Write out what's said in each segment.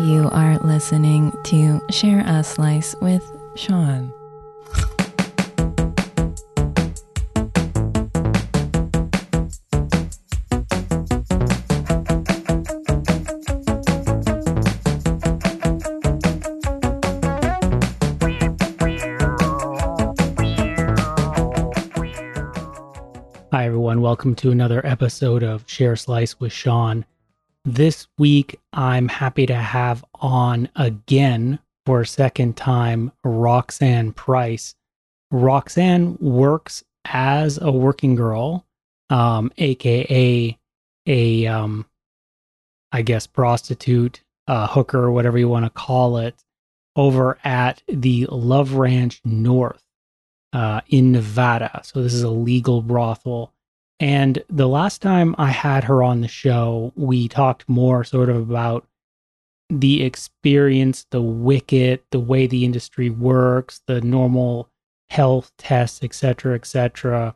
You are listening to Share a Slice with Sean. Hi, everyone. Welcome to another episode of Share a Slice with Sean. This week, I'm happy to have on again for a second time Roxanne Price. Roxanne works as a working girl, um, aka a, um, I guess, prostitute, uh, hooker, whatever you want to call it, over at the Love Ranch North uh, in Nevada. So this is a legal brothel. And the last time I had her on the show, we talked more sort of about the experience, the wicket, the way the industry works, the normal health tests, etc., etc.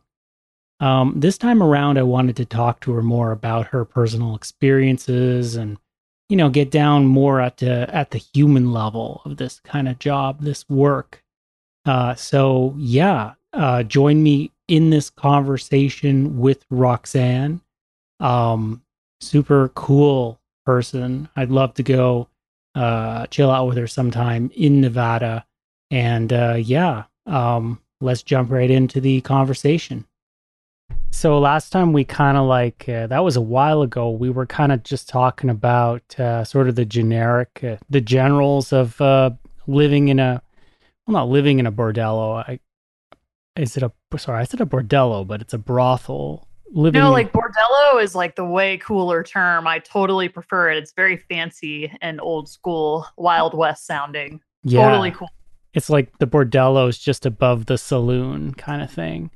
Um, this time around, I wanted to talk to her more about her personal experiences and, you know, get down more at the at the human level of this kind of job, this work. Uh, so yeah, uh, join me in this conversation with Roxanne. Um, super cool person. I'd love to go uh, chill out with her sometime in Nevada. And uh, yeah, um, let's jump right into the conversation. So last time we kind of like uh, that was a while ago. We were kind of just talking about uh, sort of the generic, uh, the generals of uh, living in a well, not living in a bordello. I, is it a sorry? I said a bordello, but it's a brothel. Living No, like bordello is like the way cooler term. I totally prefer it. It's very fancy and old school, Wild West sounding. yeah, Totally cool. It's like the bordello is just above the saloon kind of thing.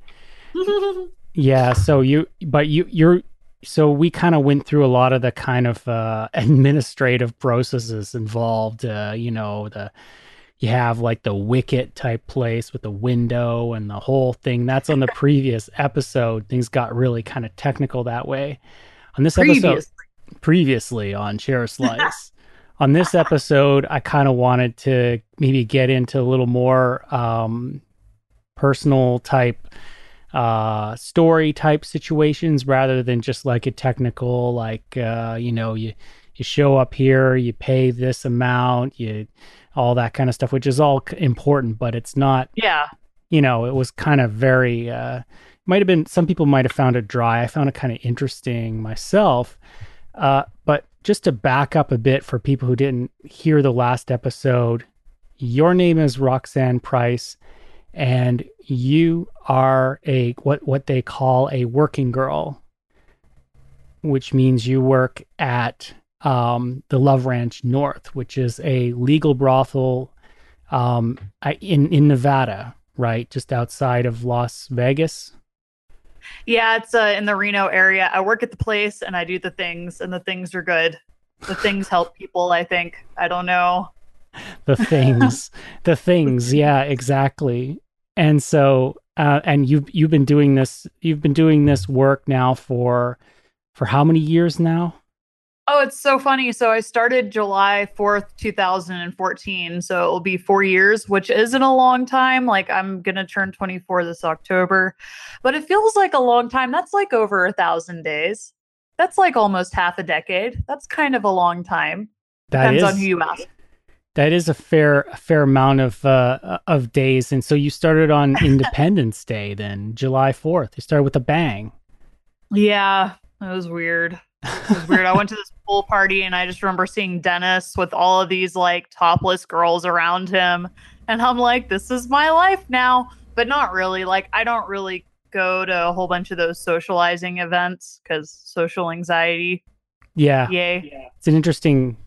Yeah. So you, but you, you're, so we kind of went through a lot of the kind of uh, administrative processes involved. Uh, you know, the you have like the wicket type place with the window and the whole thing. That's on the previous episode. Things got really kind of technical that way. On this episode, previously on Share Slice. on this episode, I kind of wanted to maybe get into a little more um, personal type uh story type situations rather than just like a technical like uh you know you you show up here you pay this amount you all that kind of stuff which is all important but it's not Yeah. you know, it was kind of very uh might have been some people might have found it dry. I found it kind of interesting myself. Uh but just to back up a bit for people who didn't hear the last episode, your name is Roxanne Price and you are a what what they call a working girl, which means you work at um, the Love Ranch North, which is a legal brothel um, in in Nevada, right, just outside of Las Vegas. Yeah, it's uh, in the Reno area. I work at the place and I do the things, and the things are good. The things help people, I think. I don't know. The things, the things, yeah, exactly. And so, uh, and you've you've been doing this, you've been doing this work now for for how many years now? Oh, it's so funny. So I started July 4th, 2014. So it will be four years, which isn't a long time. Like I'm going to turn 24 this October, but it feels like a long time. That's like over a thousand days. That's like almost half a decade. That's kind of a long time. That Depends is on who you ask. that is a fair a fair amount of uh, of days. And so you started on Independence Day, then July fourth. You started with a bang. Yeah, it was weird. It was weird. I went to this pool party and I just remember seeing Dennis with all of these like topless girls around him. And I'm like, this is my life now. But not really. Like, I don't really go to a whole bunch of those socializing events because social anxiety. Yeah, Yay. it's an interesting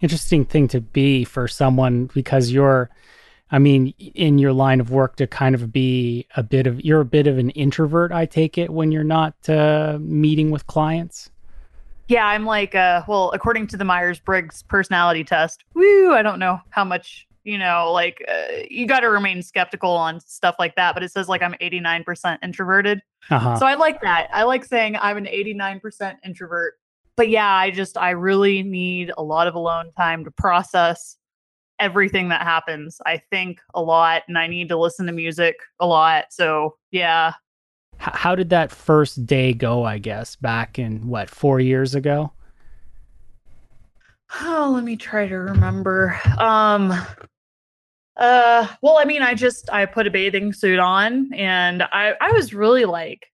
interesting thing to be for someone because you're I mean, in your line of work to kind of be a bit of you're a bit of an introvert, I take it, when you're not uh, meeting with clients. Yeah, I'm like, uh, well, according to the Myers Briggs personality test, woo, I don't know how much, you know, like, uh, you got to remain skeptical on stuff like that. But it says like I'm 89% introverted. Uh-huh. So I like that. I like saying I'm an 89% introvert. but yeah, I just I really need a lot of alone time to process everything that happens. I think a lot and I need to listen to music a lot. So, yeah. How did that first day go, I guess, back in what, 4 years ago? Oh, let me try to remember. Um uh well, I mean, I just I put a bathing suit on and I I was really like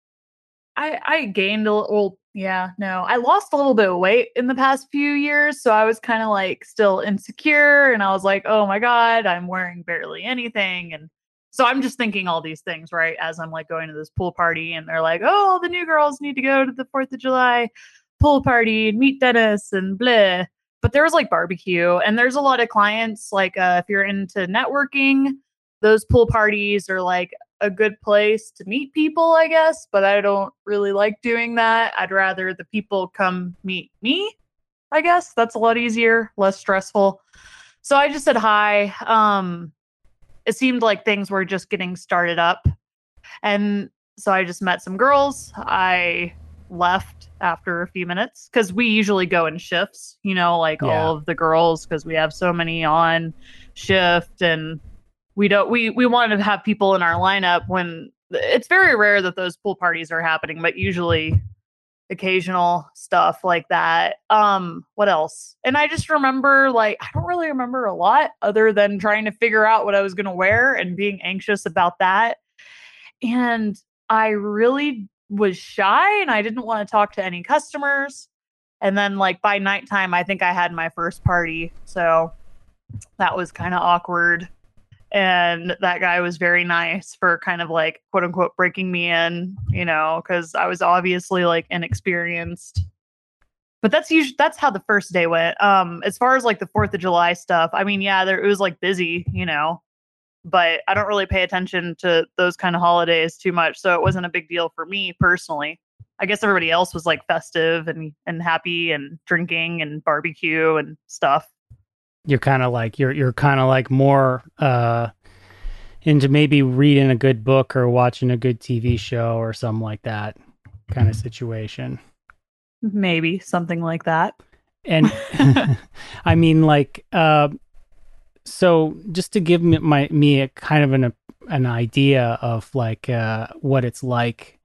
I I gained a little yeah, no. I lost a little bit of weight in the past few years, so I was kind of like still insecure and I was like, "Oh my god, I'm wearing barely anything." And so I'm just thinking all these things, right? As I'm like going to this pool party and they're like, "Oh, the new girls need to go to the 4th of July pool party and meet Dennis and blah." But there was like barbecue and there's a lot of clients like uh, if you're into networking, those pool parties are like a good place to meet people, I guess, but I don't really like doing that. I'd rather the people come meet me, I guess. That's a lot easier, less stressful. So I just said hi. Um it seemed like things were just getting started up. And so I just met some girls. I left after a few minutes cuz we usually go in shifts, you know, like yeah. all of the girls cuz we have so many on shift and we don't we we want to have people in our lineup when it's very rare that those pool parties are happening but usually occasional stuff like that. Um what else? And i just remember like i don't really remember a lot other than trying to figure out what i was going to wear and being anxious about that. And i really was shy and i didn't want to talk to any customers. And then like by nighttime i think i had my first party. So that was kind of awkward and that guy was very nice for kind of like quote unquote breaking me in you know because i was obviously like inexperienced. But that's usually that's how the first day went. Um as far as like the fourth of july stuff i mean yeah there it was like busy you know but i don't really pay attention to those kind of holidays too much so it wasn't a big deal for me personally. I guess everybody else was like festive and and happy and drinking and barbecue and stuff you're kind of like you're you're kind of like more uh into maybe reading a good book or watching a good TV show or something like that kind of situation. Maybe something like that. And I mean like uh so just to give me my me a kind of an an idea of like uh what it's like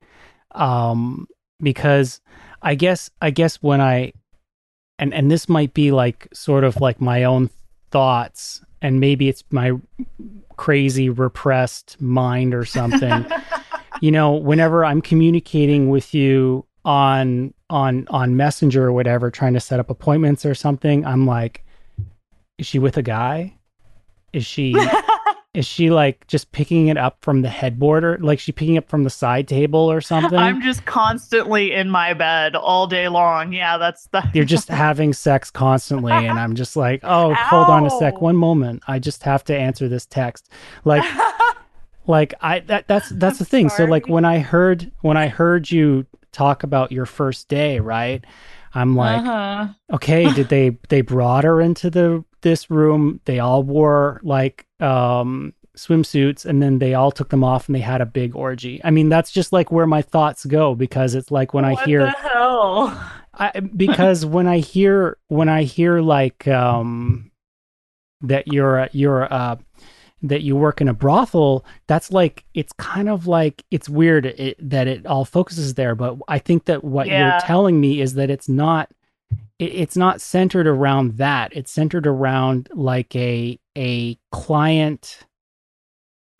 um because I guess I guess when I and and this might be like sort of like my own thoughts and maybe it's my crazy repressed mind or something. You know whenever i'm communicating with you on on on messenger or whatever trying to set up appointments or something i'm like is she with a guy? Is she is she like just picking it up from the headboard or like she picking up from the side table or something? I'm just constantly in my bed all day long. Yeah, that's the You're just having sex constantly and I'm just like, "Oh, Ow. hold on a sec. One moment. I just have to answer this text." Like like I that that's that's the thing. So like when I heard when I heard you talk about your first day, right? I'm like, uh-huh. okay, did they they brought her into the this room? They all wore like um swimsuits and then they all took them off and they had a big orgy. I mean, that's just like where my thoughts go because it's like when what I hear the hell? I, because when I hear when I hear like um that you're you're uh that you work in a brothel, that's like it's kind of like it's weird it, that it all focuses there. But I think that what yeah. you're telling me is that it's not it, it's not centered around that. It's centered around like a a client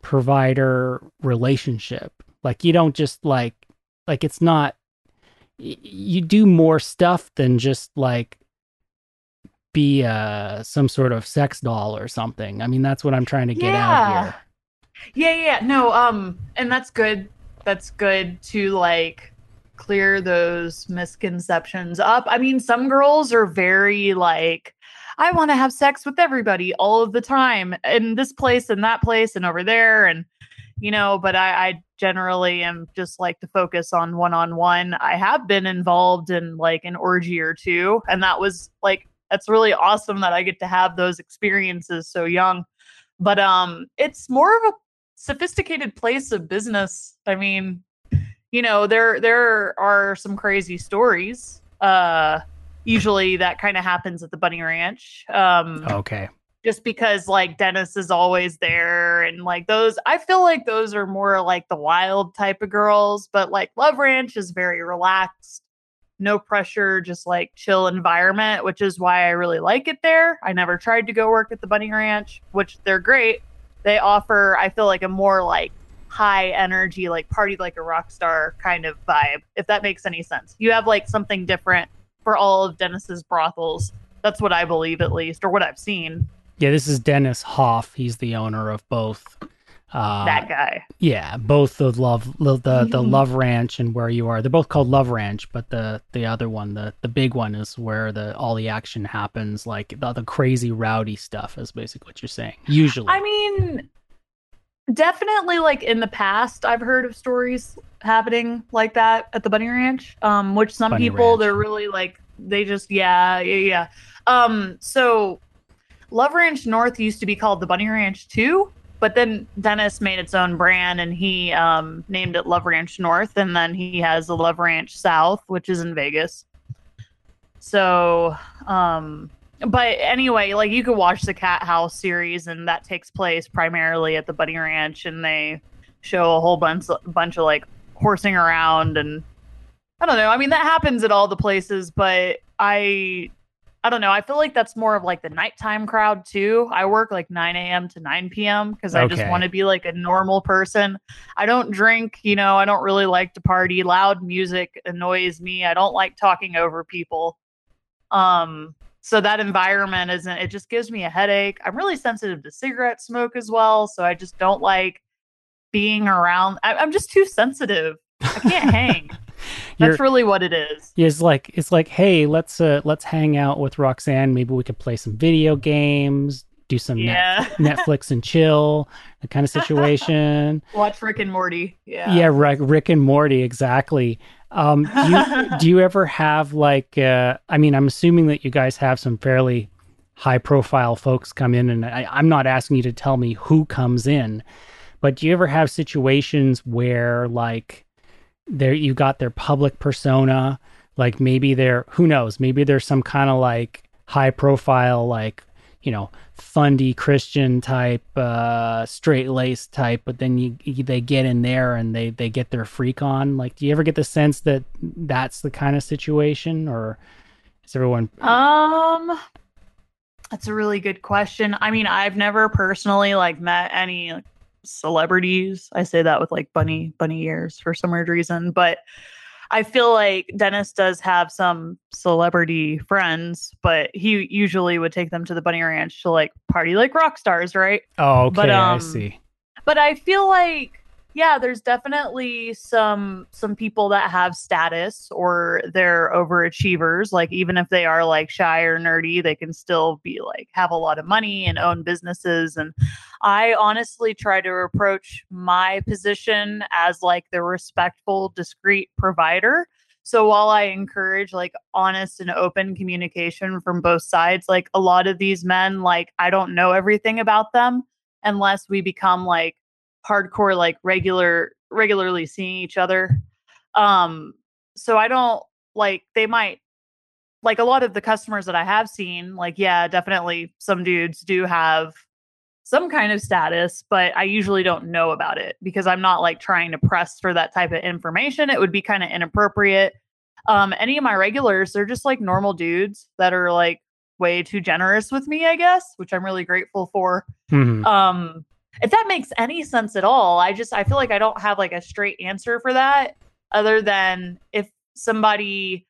provider relationship. Like you don't just like like it's not you do more stuff than just like be uh some sort of sex doll or something. I mean, that's what I'm trying to get yeah. out here. Yeah, yeah. No, um and that's good. That's good to like clear those misconceptions up. I mean, some girls are very like I want to have sex with everybody all of the time in this place and that place and over there and you know, but I, I generally am just like to focus on one on one. I have been involved in like an orgy or two, and that was like that's really awesome that I get to have those experiences so young. But um it's more of a sophisticated place of business. I mean, you know, there there are some crazy stories. Uh usually that kind of happens at the Bunny Ranch. Um, Okay. just because like Dennis is always there and like those I feel like those are more like the wild type of girls, but like Love Ranch is very relaxed, no pressure, just like chill environment, which is why I really like it there. I never tried to go work at the Bunny Ranch, which they're great. They offer I feel like a more like high energy like party like a rock star kind of vibe, if that makes any sense. You have like something different for all of Dennis's brothels. That's what I believe at least or what I've seen. Yeah, this is Dennis Hof. He's the owner of both. Uh, that guy. Yeah, both the love the the, the. Love Ranch and where you are. They're both called Love Ranch, but the the other one, the the big one, is where the all the action happens. Like the, the crazy rowdy stuff is basically what you're saying. Usually, I mean, definitely like in the past, I've heard of stories happening like that at the Bunny Ranch. Um, which some Bunny people Ranch. they're really like they just yeah yeah yeah. Um, so Love Ranch North used to be called the Bunny Ranch too. But then Dennis made its own brand and he um, named it Love Ranch North. And then he has the Love Ranch South, which is in Vegas. So, um, but anyway, like you could watch the Cathouse series, and that takes place primarily at the Bunny Ranch, and they show a whole bunch, bunch of like horsing around, and I don't know. I mean, that happens at all the places, but I, I don't know. I feel like that's more of like the nighttime crowd too. I work like 9 a.m. to 9 p.m. because I just want to be like a normal person. I don't drink, you know. I don't really like to party. Loud music annoys me. I don't like talking over people. Um, so that environment isn't. It just gives me a headache. I'm really sensitive to cigarette smoke as well, so I just don't like being around. I, I'm just too sensitive. I can't hang. That's really what it is. it's like it's like, hey, let's uh let's hang out with Roxanne. Maybe we could play some video games, do some Net- Netflix and chill, that kind of situation. Watch Rick and Morty. Yeah. yeah, Rick, Rick and Morty, exactly. Um, do you do you ever have like? Uh, I mean, I'm assuming that you guys have some fairly high profile folks come in, and I, I'm not asking you to tell me who comes in, but do you ever have situations where like there you got their public persona, like maybe they're who knows, maybe there's some kind of like high profile like you know fundy christian type uh straight laced type but then you, you they get in there and they they get their freak on like do you ever get the sense that that's the kind of situation or is everyone Um, that's a really good question. I mean, I've never personally like met any celebrities. I say that with like bunny bunny ears for some weird reason, but I feel like Dennis does have some celebrity friends, but he usually would take them to the bunny ranch to like party like rock stars, right? oh okay But, i um, see but I feel like yeah, there's definitely some some people that have status or they're overachievers. Like even if they are like shy or nerdy, they can still be like have a lot of money and own businesses. And I honestly try to approach my position as like the respectful, discreet provider. So while I encourage like honest and open communication from both sides, like a lot of these men, like I don't know everything about them unless we become like hardcore like regular regularly seeing each other. Um so i don't like they might like a lot of the customers that i have seen like yeah definitely some dudes do have some kind of status but i usually don't know about it because i'm not like trying to press for that type of information. It would be kind of inappropriate. Um any of my regulars they're just like normal dudes that are like way too generous with me i guess which i'm really grateful for. Mhm. um if that makes any sense at all i just i feel like i don't have like a straight answer for that other than if somebody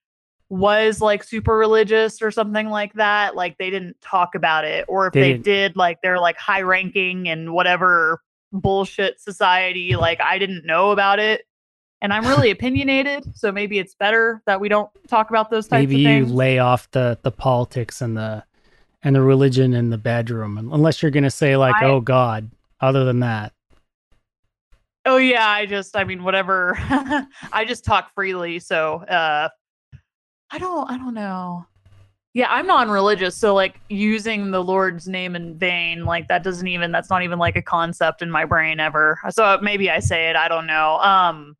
was like super religious or something like that like they didn't talk about it or if They they, didn't- like they're like high ranking and whatever bullshit society like i didn't know about it and i'm really opinionated so maybe it's better that we don't talk about those types maybe of things. you lay off the the politics and the and the religion in the bedroom unless you're gonna say like I- oh god other than that Oh yeah, I just I mean whatever. I just talk freely, so uh I don't I don't know. Yeah, I'm non-religious, so like using the Lord's name in vain, like that doesn't even that's not even like a concept in my brain ever. So maybe I say it, I don't know. Um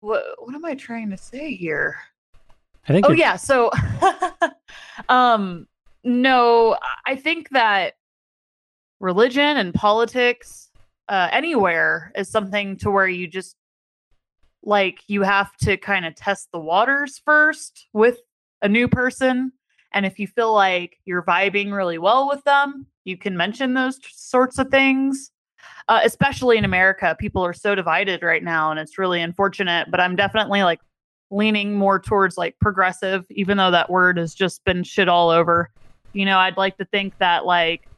what what am I trying to say here? I think. Oh yeah, so um no, I think that religion and politics uh anywhere is something to where you just like you have to kind of test the waters first with a new person and if you feel like you're vibing really well with them, you can mention those t- sorts of things. Uh, especially in America, people are so divided right now, and it's really unfortunate. But I'm definitely like leaning more towards like progressive, even though that word has just been shit all over. You know, I'd like to think that like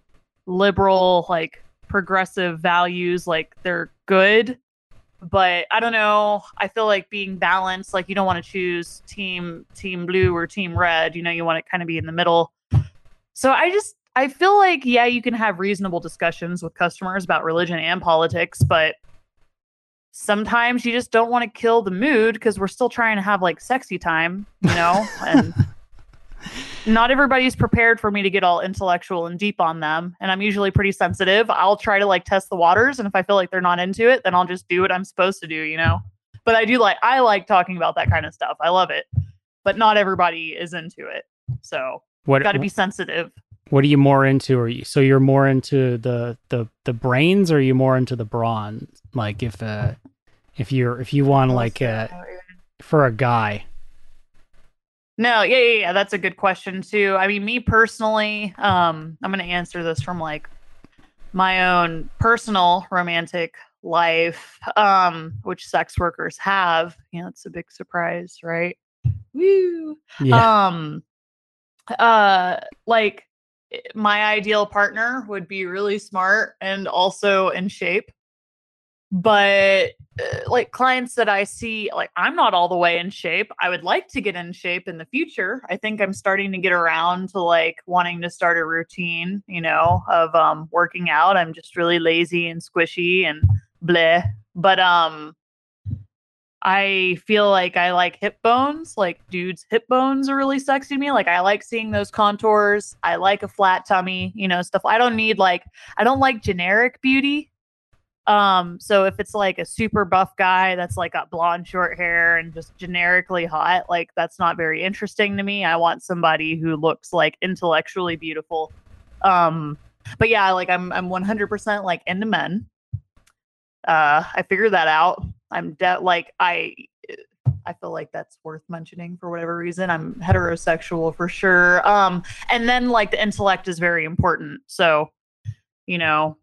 liberal, like progressive values, like they're good. But I don't know. I feel like being balanced, like you don't want to choose team team blue or team red. You know, you want to kind of be in the middle. So I just I feel like yeah, you can have reasonable discussions with customers about religion and politics, but sometimes you just don't want to kill the mood because we're still trying to have like sexy time, you know? and not everybody's prepared for me to get all intellectual and deep on them. And I'm usually pretty sensitive. I'll try to like test the waters. And if I feel like they're not into it, then I'll just do what I'm supposed to do, you know? But I do like, I like talking about that kind of stuff. I love it. But not everybody is into it. So what got to be sensitive. what are you more into? Are you so you're more into the the the brains, or are you more into the brawn? Like if uh if you're if you want like uh for a guy, No, yeah, yeah, yeah. That's a good question too. I mean, me personally, um, I'm gonna answer this from like my own personal romantic life, um, which sex workers have. You know, it's a big surprise, right? Woo. yeah, Um, uh, like my ideal partner would be really smart and also in shape. But uh, like clients that I see, like I'm not all the way in shape. I would like to get in shape in the future. I think I'm starting to get around to like wanting to start a routine, you know, of um working out. I'm just really lazy and squishy and bleh. But um I feel like I like hip bones. Like dudes' hip bones are really sexy to me. Like I like seeing those contours. I like a flat tummy, you know, stuff. I don't need like I don't like generic beauty. Um, so if it's like a super buff guy that's like got blonde short hair and just generically hot, like that's not very interesting to me. I want somebody who looks like intellectually beautiful. Um, but yeah, like I'm I'm 100% like into men. Uh, I figured that out. I'm de- like I I feel like that's worth mentioning for whatever reason. I'm heterosexual for sure. Um, and then like the intellect is very important. So, you know,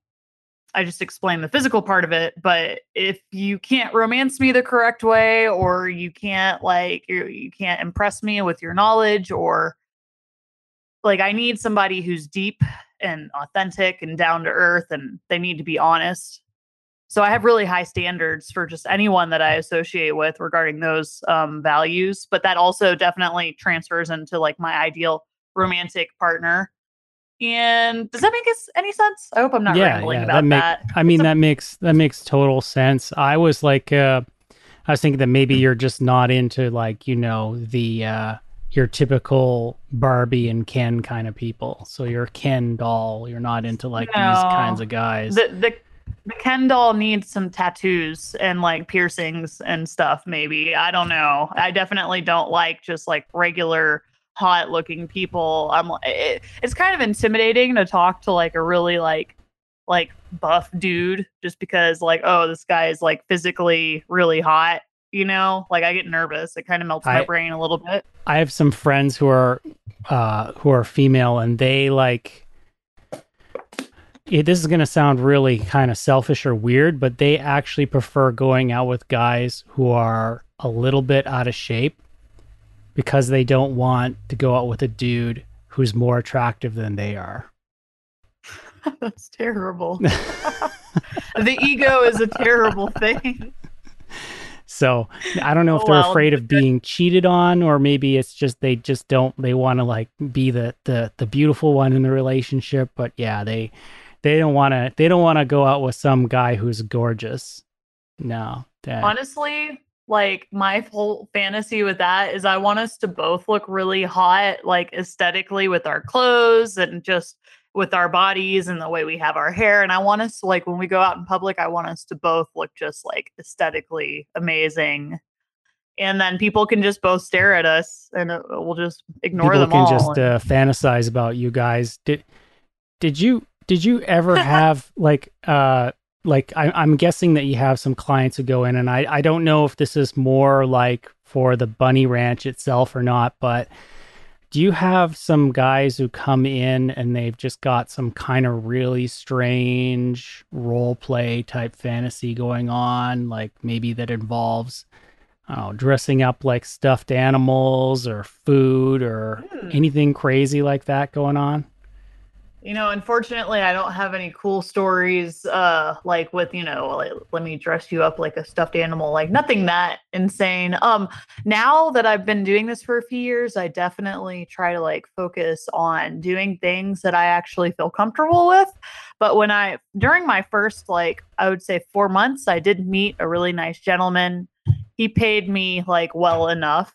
I just explained the physical part of it, but if you can't romance me the correct way, or you can't like you, you can't impress me with your knowledge, or like I need somebody who's deep and authentic and down to earth, and they need to be honest. So I have really high standards for just anyone that I associate with regarding those um, values, but that also definitely transfers into like my ideal romantic partner. And does that make us any sense? I hope I'm not yeah, rambling yeah. about That make that. I mean a- that makes that makes total sense. I was like, uh I was thinking that maybe you're just not into like you know the uh your typical Barbie and Ken kind of people. So you're Ken doll. You're not into like these kinds of guys. the the the Ken doll needs some tattoos and like piercings and stuff. Maybe I don't know. I definitely don't like just like regular hot looking people. I'm like, it, it's kind of intimidating to talk to like a really like like buff dude just because like oh this guy is like physically really hot. You know, like I get nervous. It kind of melts my brain a little bit. I have some friends who are uh who are female and they like it, this is going to sound really kind of selfish or weird, but they actually prefer going out with guys who are a little bit out of shape because they don't want to go out with a dude who's more attractive than they are. That's terrible. the ego is a terrible thing. So I don't know if Oh, they're afraid of being cheated on, or maybe it's just they just don't they want to like be the the the beautiful one in the relationship. But yeah, they they don't want to they don't want to go out with some guy who's gorgeous. No, that- Honestly, like my whole fantasy with that is I want us to both look really hot, like aesthetically with our clothes and just with our bodies and the way we have our hair. And I want us to like when we go out in public, I want us to both look just like aesthetically amazing. and then people can just both stare at us and it, we'll just ignore People them can just uh, fantasize about you guys. Did did you did you ever have like uh like I, I'm guessing that you have some clients who go in, and I I don't know if this is more like for the bunny ranch itself or not, but do you have some guys who come in and they've just got some kind of really strange role play type fantasy going on, like maybe that involves know, dressing up like stuffed animals or food or Hmm. anything crazy like that going on? You know, unfortunately, I don't have any cool stories uh like with, you know, like, let me dress you up like a stuffed animal, like nothing that insane. Um now that I've been doing this for a few years, I definitely try to like focus on doing things that I actually feel comfortable with. But when I during my first like I would say 4 months, I did meet a really nice gentleman. He paid me like well enough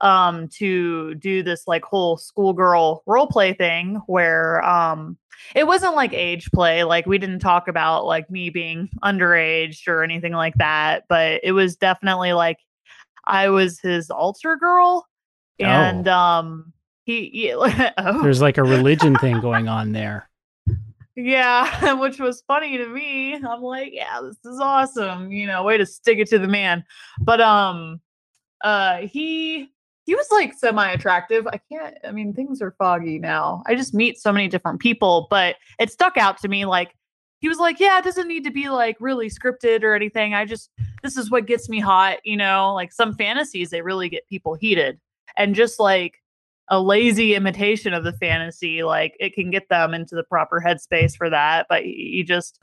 um to do this like whole schoolgirl role play thing where um it wasn't like age play like we didn't talk about like me being underage or anything like that but it was definitely like i was his altar girl and um he, he oh, There's like a religion thing going on there. yeah, which was funny to me. I'm like, yeah, this is awesome. You know, way to stick it to the man. But um uh he he was like semi attractive. I can't I mean things are foggy now. I just meet so many different people, but it stuck out to me like he was like, yeah, it doesn't need to be like really scripted or anything. I just this is what gets me hot, you know, like some fantasies they really get people heated. And just like a lazy imitation of the fantasy like it can get them into the proper headspace for that but he just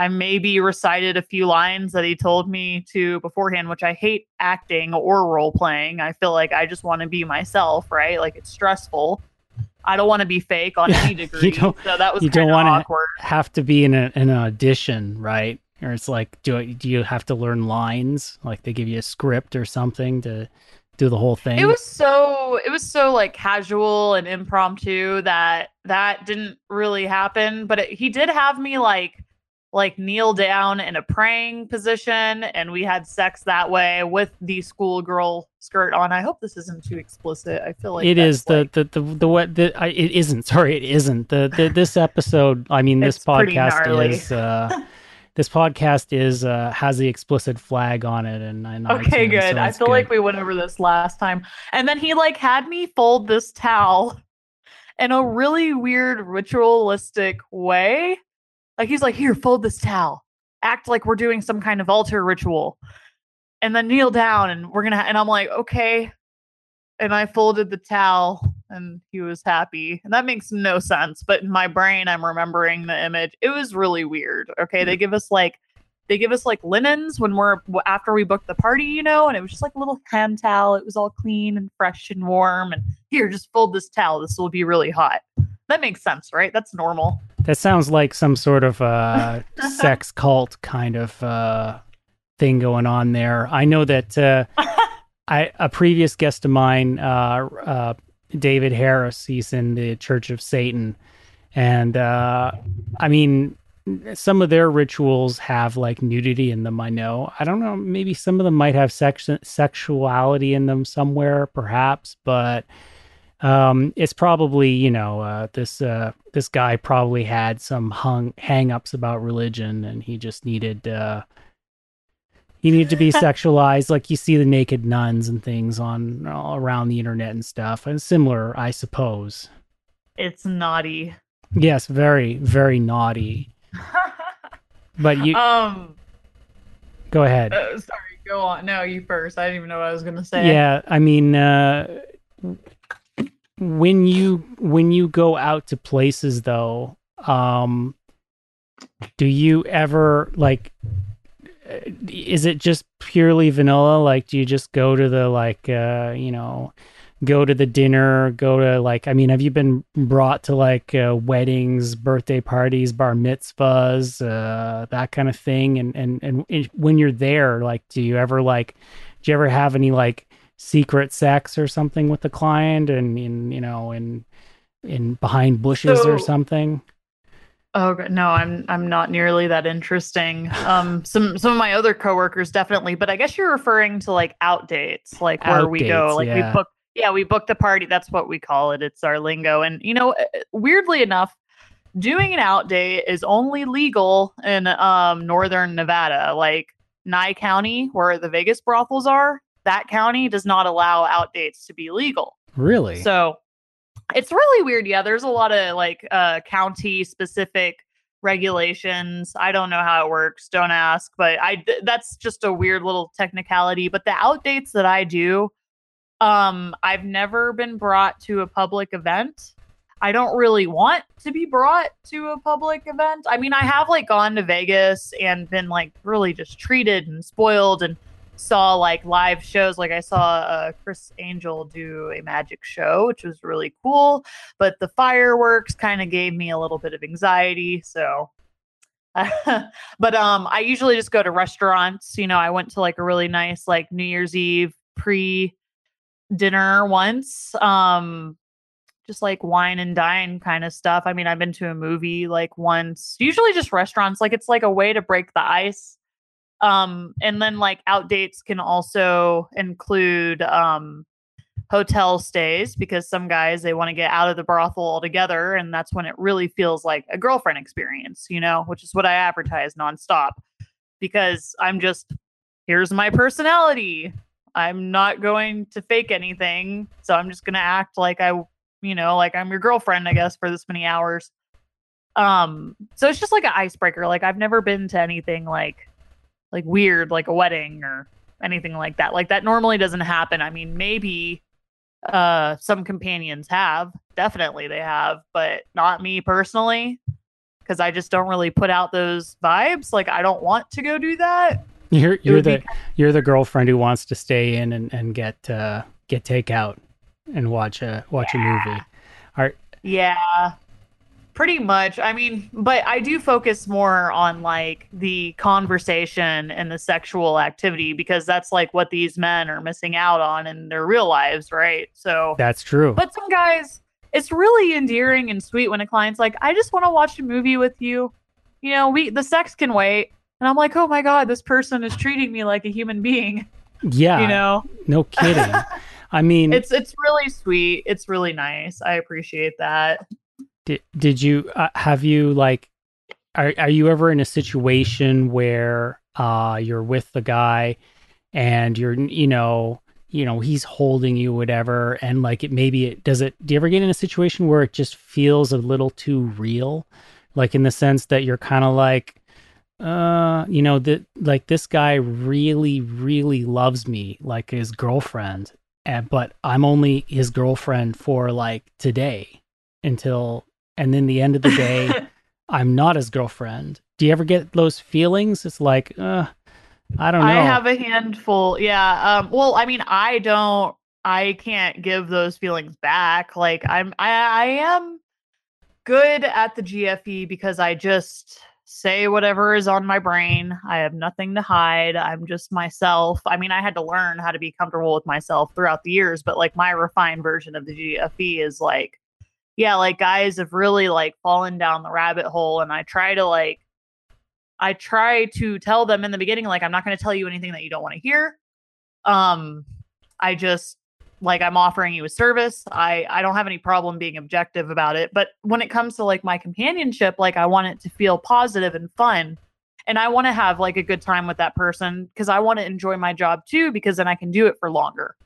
i maybe recited a few lines that he told me to beforehand which i hate acting or role playing i feel like i just want to be myself right like it's stressful i don't want to be fake on any You degree don't- so that was you don't wanna- awkward Have to be in a, an audition, right? Or it's like, do do you have to learn lines? Like they give you a script or something to do the whole thing? It was so it was so like casual and impromptu that that didn't really happen. But it, he did have me like like kneel down in a praying position, and we had sex that way with the schoolgirl skirt on. I hope this isn't too explicit. I feel like it is the, like- the the the what the I, it isn't sorry it isn't the, the this episode I mean this podcast is uh this podcast is uh has the explicit flag on it and, and Okay, iTunes, good. so I feel like we went over this last time. And then he like had me fold this towel in a really weird ritualistic way. Like he's like, "Here, fold this towel. Act like we're doing some kind of altar ritual." And then kneel down and we're to and I'm like, "Okay." And I folded the towel and he was happy. And that makes no sense, but in my brain I'm remembering the image. It was really weird. Okay, they give us like they give us like linens when we're after we booked the party, you know, and it was just like a little hand towel. It was all clean and fresh and warm. And here, just fold this towel. This will be really hot. That makes sense, right? That's normal. that sounds like some sort of uh sex cult kind of uh thing going on there I know that uh I a previous guest of mine uh uh David Harris he's in the Church of Satan and uh I mean some of their rituals have like nudity in them i know i don't know maybe some of them might have sex sexuality in them somewhere perhaps but um it's probably you know uh this uh this guy probably had some hung hang-ups about religion and he just needed uh he needed to be sexualized like you see the naked nuns and things on all around the internet and stuff and similar i suppose It's naughty. yes very very naughty but you um, go ahead uh, sorry, go on. No, you first. I didn't even know what I was gonna say. Yeah, I mean, uh, when you when you go out to places, though, um, do you ever like? uh, Is it just purely vanilla? Like, do you just go to the like, uh, you know, go to the dinner, go to like? I mean, have you been brought to like uh, weddings, birthday parties, bar mitzvahs, uh, that kind of thing? And and and when you're there, like, do you ever like? Do you ever have any like secret sex or something with the client and in you know in in behind bushes or something? Oh no, I'm I'm not nearly that interesting. Um, some some of my other coworkers definitely, but I guess you're referring to like out dates, like where Out we go, like yeah. we book. Yeah, we booked the party. That's what we call it. It's our lingo. And you know, uh, weirdly enough, doing an out date is only legal in um northern Nevada, like Nye County, where the Vegas brothels are. That county does not allow out dates to be legal. Really? So it's really weird. Yeah, there's a lot of like uh county specific regulations. I don't know how it works. Don't ask, but I th- that's just a weird little technicality, but the outdates that I do um I've never been brought to a public event. I don't really want to be brought to a public event. I mean, I have like gone to Vegas and been like really just treated and spoiled and saw like live shows. Like I saw uh, Criss Angel do a magic show, which was really cool. But the fireworks kind of gave me a little bit of anxiety. So, but um, I usually just go to restaurants. You know, I went to like a really nice like New Year's Eve pre dinner once. Um, just like wine and dine kind of stuff. I mean, I've been to a movie like once, usually just restaurants. Like it's like a way to break the ice. Um, and then like out dates can also include um hotel stays because some guys they want to get out of the brothel altogether, and that's when it really feels like a girlfriend experience, you know, which is what I advertise nonstop because I'm just here's my personality. I'm not going to fake anything, so I'm just gonna act like I you know, like I'm your girlfriend, I guess, for this many hours. Um, so it's just like an icebreaker. Like I've never been to anything like like weird, like a wedding or anything like that. Like that normally doesn't happen. I mean, maybe uh some companions have, definitely they have, but not me personally. Cause I just don't really put out those vibes. Like I don't want to go do that. you're you're would be the you're the girlfriend who wants to stay in and, and get uh get takeout and watch a watch a movie. Yeah, pretty much. I mean, but I do focus more on like the conversation and the sexual activity because that's like what these men are missing out on in their real lives, right? So, That's true. but some guys, it's really endearing and sweet when a client's like, I just want to watch a movie with you. You know, we the sex can wait. And I'm like, oh my God, this person is treating me like a human being. yeah, You know, no kidding. I mean, it's it's really sweet. It's really nice. I appreciate that. Did, did you uh, have you like are are you ever in a situation where uh you're with the guy and you're you know you know he's holding you whatever and like it maybe it does it do you ever get in a situation where it just feels a little too real? Like in the sense that you're kind of like uh you know that like this guy really really loves me like his girlfriend and but i'm only his girlfriend for like today until and then the end of the day i'm not his girlfriend do you ever get those feelings it's like uh i don't know I have a handful. Yeah. Um, well, I mean, I don't. I can't give those feelings back. Like I'm. I, I am good at the GFE because I just say whatever is on my brain. I have nothing to hide. I'm just myself. I mean, I had to learn how to be comfortable with myself throughout the years, but like my refined version of the GFE is like, yeah, like guys have really like fallen down the rabbit hole, and I try to like I try to tell them in the beginning, like, I'm not going to tell you anything that you don't want to hear. Um, I just like I'm offering you a service. I I don't have any problem being objective about it. But when it comes to like my companionship, like I want it to feel positive and fun. And I want to have like a good time with that person because I want to enjoy my job too, because then I can do it for longer.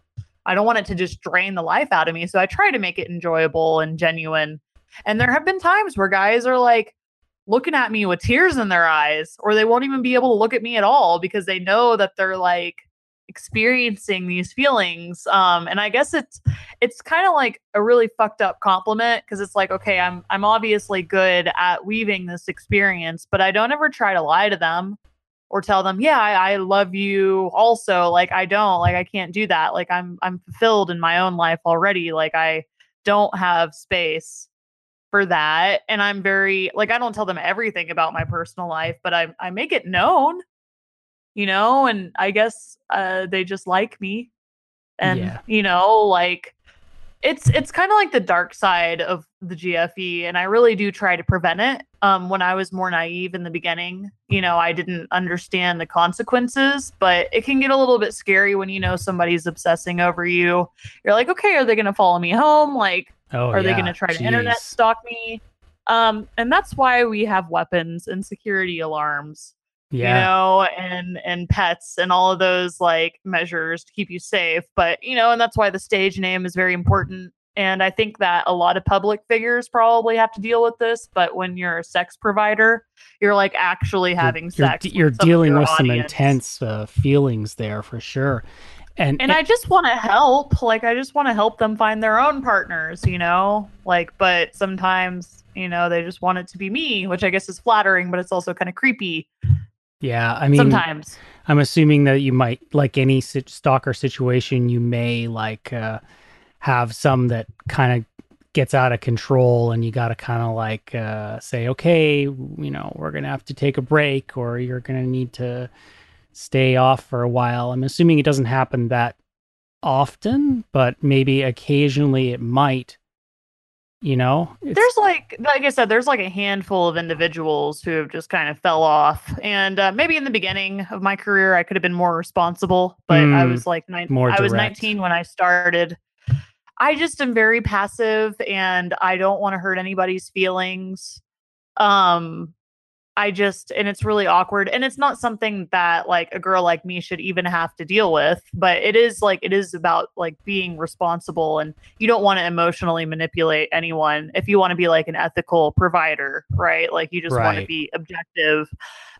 I don't want it to just drain the life out of me. So I try to make it enjoyable and genuine. And there have been times where guys are like, looking at me with tears in their eyes or they won't even be able to look at me at all because they know that they're like experiencing these feelings um and i guess it's it's kind of like a really fucked up compliment because it's like okay i'm i'm obviously good at weaving this experience but i don't ever try to lie to them or tell them yeah I, I love you also like i don't like i can't do that like i'm i'm fulfilled in my own life already like i don't have space for that and i'm very like i don't tell them everything about my personal life but i i make it known you know and i guess uh they just like me and Yeah. you know like it's it's kind of like the dark side of the GFE, and I really do try to prevent it. Um, when I was more naive in the beginning, you know, I didn't understand the consequences, but it can get a little bit scary when you know somebody's obsessing over you. You're like, okay, are they going to follow me home? Like, Oh, are they going to try to Jeez. internet stalk me? Um, and that's why we have weapons and security alarms Yeah. you know, and and pets and all of those like measures to keep you safe. But you know, and that's why the stage name is very important. And I think that a lot of public figures probably have to deal with this. But when you're a sex provider, you're like actually having you're, sex. You're, with of dealing with some intense uh, feelings there for sure. And, And I just want to help. Like I just want to help them find their own partners, you know? Like but sometimes, you know, they just want it to be me, which I guess is flattering, but it's also kind of creepy yeah, I mean, sometimes. I'm assuming that you might, like any stalker situation, you may like uh, have some that kind of gets out of control, and you got to kind of like uh, say, okay, you know, we're gonna have to take a break, or you're gonna need to stay off for a while. I'm assuming it doesn't happen that often, but maybe occasionally it might. You know, there's like like i said there's like a handful of individuals who have just kind of fell off. And uh, maybe in the beginning of my career i could have been more responsible but i Mm, was like nine, more i was 19 when i started. I just am very passive and i don't want to hurt anybody's feelings. Um i just and it's really awkward and it's not something that like a girl like me should even have to deal with but it is like it is about like being responsible and you don't want to emotionally manipulate anyone if you want to be like an ethical provider, right? Like you just want to be objective,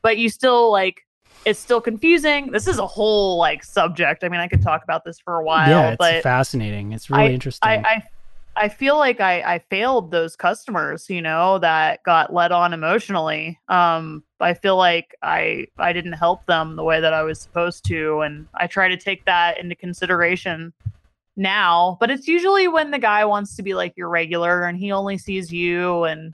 but you still like it's still confusing. This is a whole like subject. I mean, I could talk about this for a while, yeah, it's but fascinating. It's really interesting. I, I I feel like I, I failed those customers, you know, that got led on emotionally. Um, I feel like I I didn't help them the way that I was supposed to, and I try to take that into consideration now. But it's usually when the guy wants to be like your regular and he only sees you, and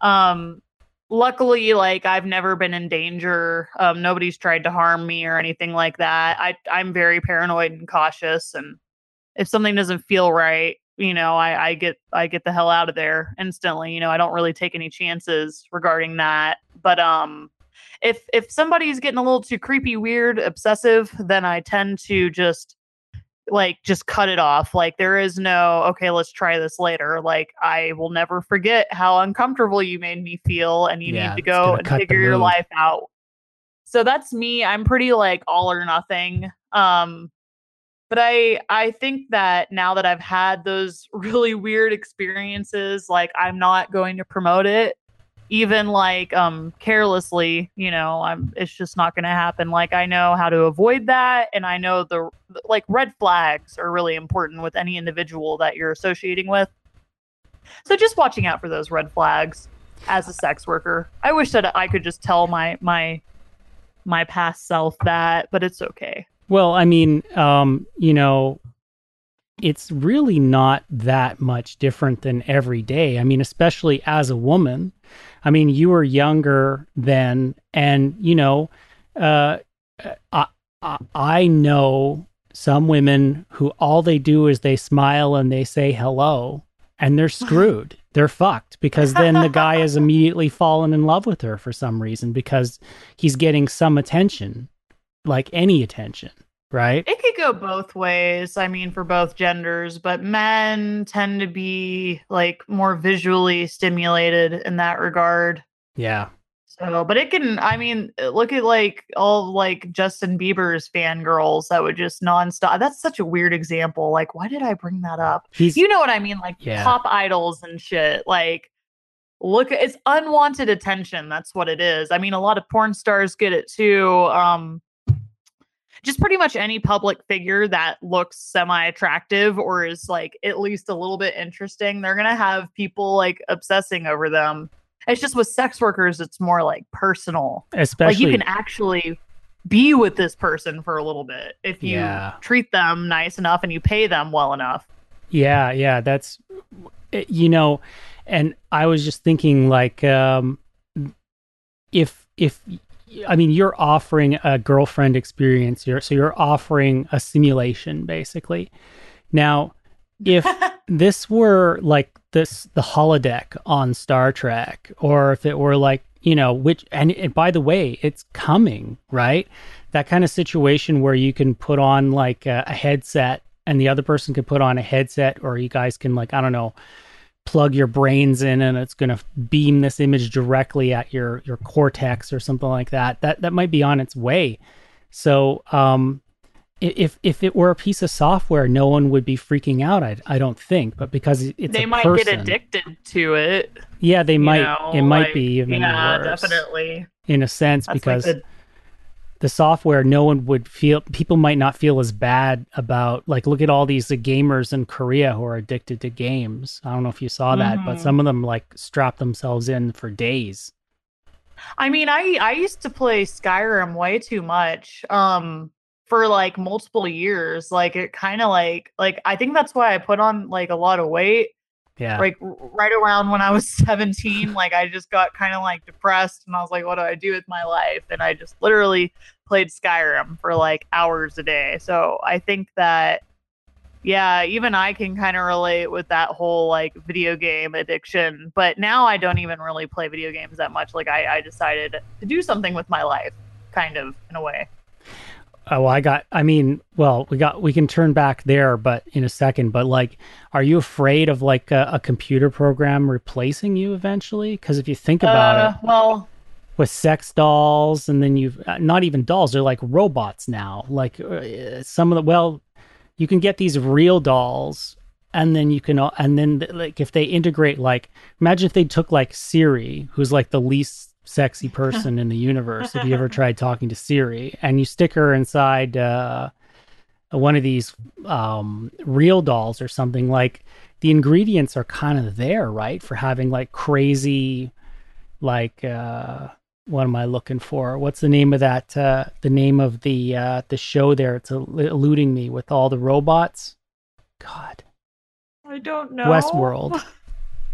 um, luckily, like I've never been in danger. Um, nobody's tried to harm me or anything like that. I I'm very paranoid and cautious, and if something doesn't feel right you know I, I get i get the hell out of there instantly you know i don't really take any chances regarding that. But um if if somebody's getting a little too creepy weird obsessive then i tend to just like just cut it off. Like there is no okay let's try this later. Like i will never forget how uncomfortable you made me feel and you Yeah, need to go and figure your life out. So that's me. I'm pretty like all or nothing. Um but i i think that now that i've had those really weird experiences like i'm not going to promote it even like um carelessly you know i'm it's just not going to happen. Like i know how to avoid that and i know the like red flags are really important with any individual that you're associating with. So just watching out for those red flags as a sex worker. I wish that i could just tell my my my past self that but it's okay Well, I mean, um, you know, it's really not that much different than every day. I mean, especially as a woman. I mean, you were younger then, and you know, uh, I, I I know some women who all they do is they smile and they say hello, and they're screwed. they're fucked because then the guy has immediately fallen in love with her for some reason because he's getting some attention like any attention, right? It could go both ways. I mean, for both genders, but men tend to be like more visually stimulated in that regard. Yeah. So, but it can, I mean, look at like all like Justin Bieber's fangirls that would just nonstop. That's such a weird example. Like, why did I bring that up? He's You know what I mean? Like Yeah. pop idols and shit. Like, look, it's unwanted attention. That's what it is. I mean, a lot of porn stars get it too. Um, just pretty much any public figure that looks semi attractive or is like at least a little bit interesting, they're gonna have people like obsessing over them. It's just with sex workers, it's more like personal. especially like you can actually be with this person for a little bit if you Yeah. treat them nice enough and you pay them well enough. Yeah, yeah, that's eh, you know, and I was just thinking like um if if I mean you're offering a girlfriend experience here, so you're offering a simulation basically. Now, if this were like this the holodeck on Star Trek, or if it were like you know which and, and by the way, it's coming right. That kind of situation where you can put on like a, a headset and the other person could put on a headset, or you guys can like I don't know plug your brains in and it's going to beam this image directly at your your cortex or something like that that that might be on its way so um if if it were a piece of software, no one would be freaking out. I, I don't think, but because it's they might person, get addicted to it. Yeah, they might. Know, it might like, be even yeah, worse, definitely. In a sense, That's because like the, the, software, no one would feel. People might not feel as bad about. Like, look at all these uh, gamers in Korea who are addicted to games. I don't know if you saw that, mm-hmm. but some of them like strap themselves in for days. I mean, I I used to play Skyrim way too much. Um for like multiple years. Like it kind of like like I think that's why I put on like a lot of weight. Yeah. Like right around when I was 17, like I just got kind of like depressed and I was like, what do I do with my life? And I just literally played Skyrim for like hours a day. So I think that yeah, even I can kind of relate with that whole like video game addiction. But now I don't even really play video games that much. Like I, I decided to do something with my life, kind of in a way. Oh, I got. I mean, well, we got. We can turn back there, but in a second. But like, are you afraid of like a, a computer program replacing you eventually? Because if you think about uh, it, well, with sex dolls, and then you've uh, not even dolls; they're like robots now. Like uh, some of the well, you can get these real dolls, and then you can, and then like if they integrate, like imagine if they took like Siri, who's like the least sexy person in the universe. Have you ever tried talking to Siri and you stick her inside uh, one of these um, real dolls or something like the ingredients are kind of there, right? For having like crazy, like, uh, what am I looking for? What's the name of that? Uh, the name of the uh, the show there? It's eluding me with all the robots. God, I don't know. Westworld.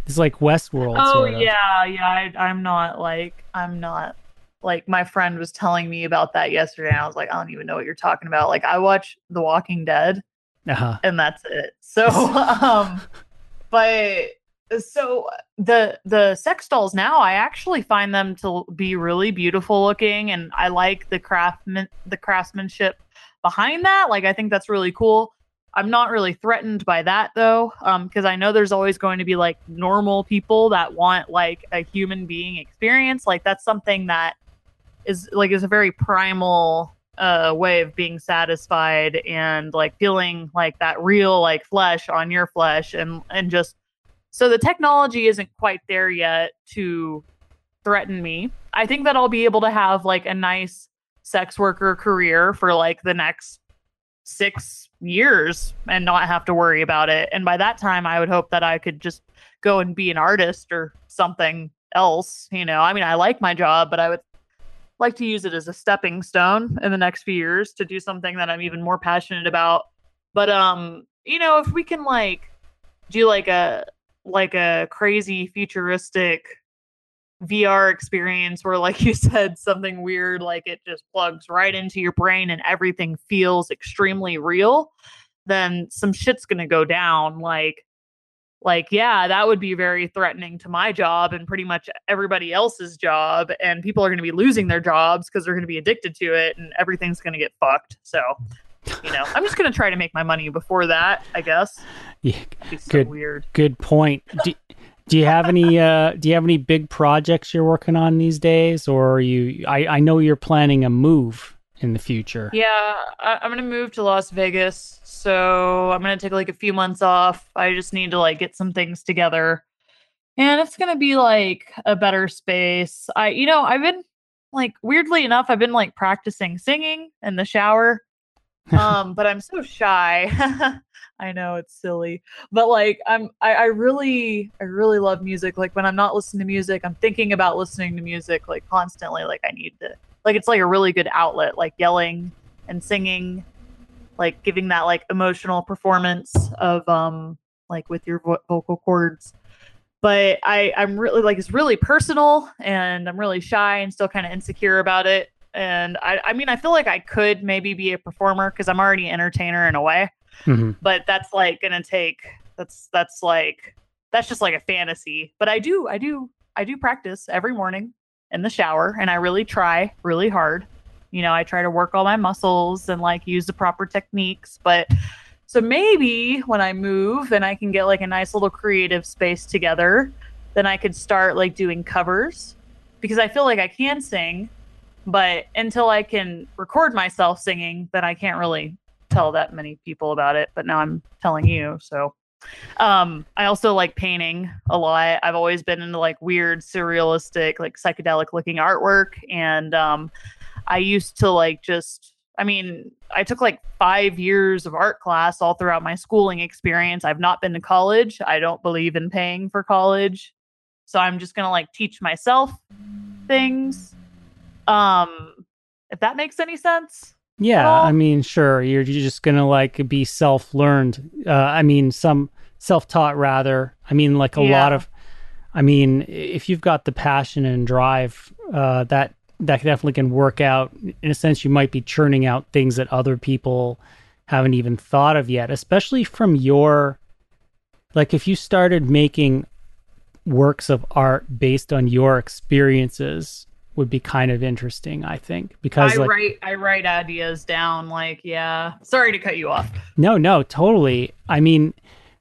It's like Westworld. Oh sort of. yeah, yeah. I, I'm not like I'm not like my friend was telling me about that yesterday. And I was like, I don't even know what you're talking about. Like I watch The Walking Dead, uh-huh. and that's it. So, um, but so the the sex dolls now, I actually find them to be really beautiful looking, and I like the craftman the craftsmanship behind that. Like I think that's really cool. I'm not really threatened by that though, because um, I know there's always going to be like normal people that want like a human being experience. Like that's something that is like is a very primal uh, way of being satisfied and like feeling like that real like flesh on your flesh and and just so the technology isn't quite there yet to threaten me. I think that I'll be able to have like a nice sex worker career for like the next six years and not have to worry about it. And by that time, I would hope that I could just go and be an artist or something else. You know, I mean, I like my job, but I would like to use it as a stepping stone in the next few years to do something that I'm even more passionate about. But um, you know, if we can like do like a like a crazy futuristic VR experience where, like you said, something weird, like it just plugs right into your brain and everything feels extremely real, then some shit's gonna go down. Like, like, yeah, that would be very threatening to my job and pretty much everybody else's job. And people are gonna be losing their jobs because they're gonna be addicted to it and everything's gonna get fucked. So you know, I'm just gonna try to make my money before that, I guess. Yeah, good. Weird. Good point. Do, do you have any uh do you have any big projects you're working on these days or are you I I know you're planning a move in the future. Yeah, I, am gonna move to Las Vegas, so I'm gonna take like a few months off. I just need to like get some things together, and it's gonna be like a better space. I, you know, I've been like weirdly enough, I've been like practicing singing in the shower, um, but I'm so shy. I know it's silly, but like I'm, I, I really, I really love music. Like when I'm not listening to music, I'm thinking about listening to music like constantly. Like I need to, like it's like a really good outlet. Like yelling and singing, like giving that like emotional performance of um like with your vo- vocal cords. But I, I'm really like it's really personal, and I'm really shy and still kind of insecure about it. And I, I mean, I feel like I could maybe be a performer because I'm already an entertainer in a way Mhm. but that's like gonna take that's that's like that's just like a fantasy. But i do i do i do practice every morning in the shower and i really try really hard. You know i try to work all my muscles and like use the proper techniques. But so maybe when i move and i can get like a nice little creative space together then i could start like doing covers. Because i feel like i can sing but until i can record myself singing then i can't really tell that many people about it, but now I'm telling you. So um I also like painting a lot. I've always been into like weird surrealistic, like psychedelic looking artwork and um I used to like just I mean, I took like 5 years of art class all throughout my schooling experience. I've not been to college. I don't believe in paying for college. So I'm just going to like teach myself things. Um if that makes any sense. Yeah? I mean, sure, you're, you're just gonna like be self-learned. Uh, I mean, some self-taught rather. I mean, like a lot of. I mean, if you've got the passion and drive, uh, that that definitely can work out. In a sense, you might be churning out things that other people haven't even thought of yet, especially from your. Like, if you started making works of art based on your experiences, would be kind of interesting. I think because I like, write I write ideas down like yeah. Sorry to cut you off. No, no, totally. I mean,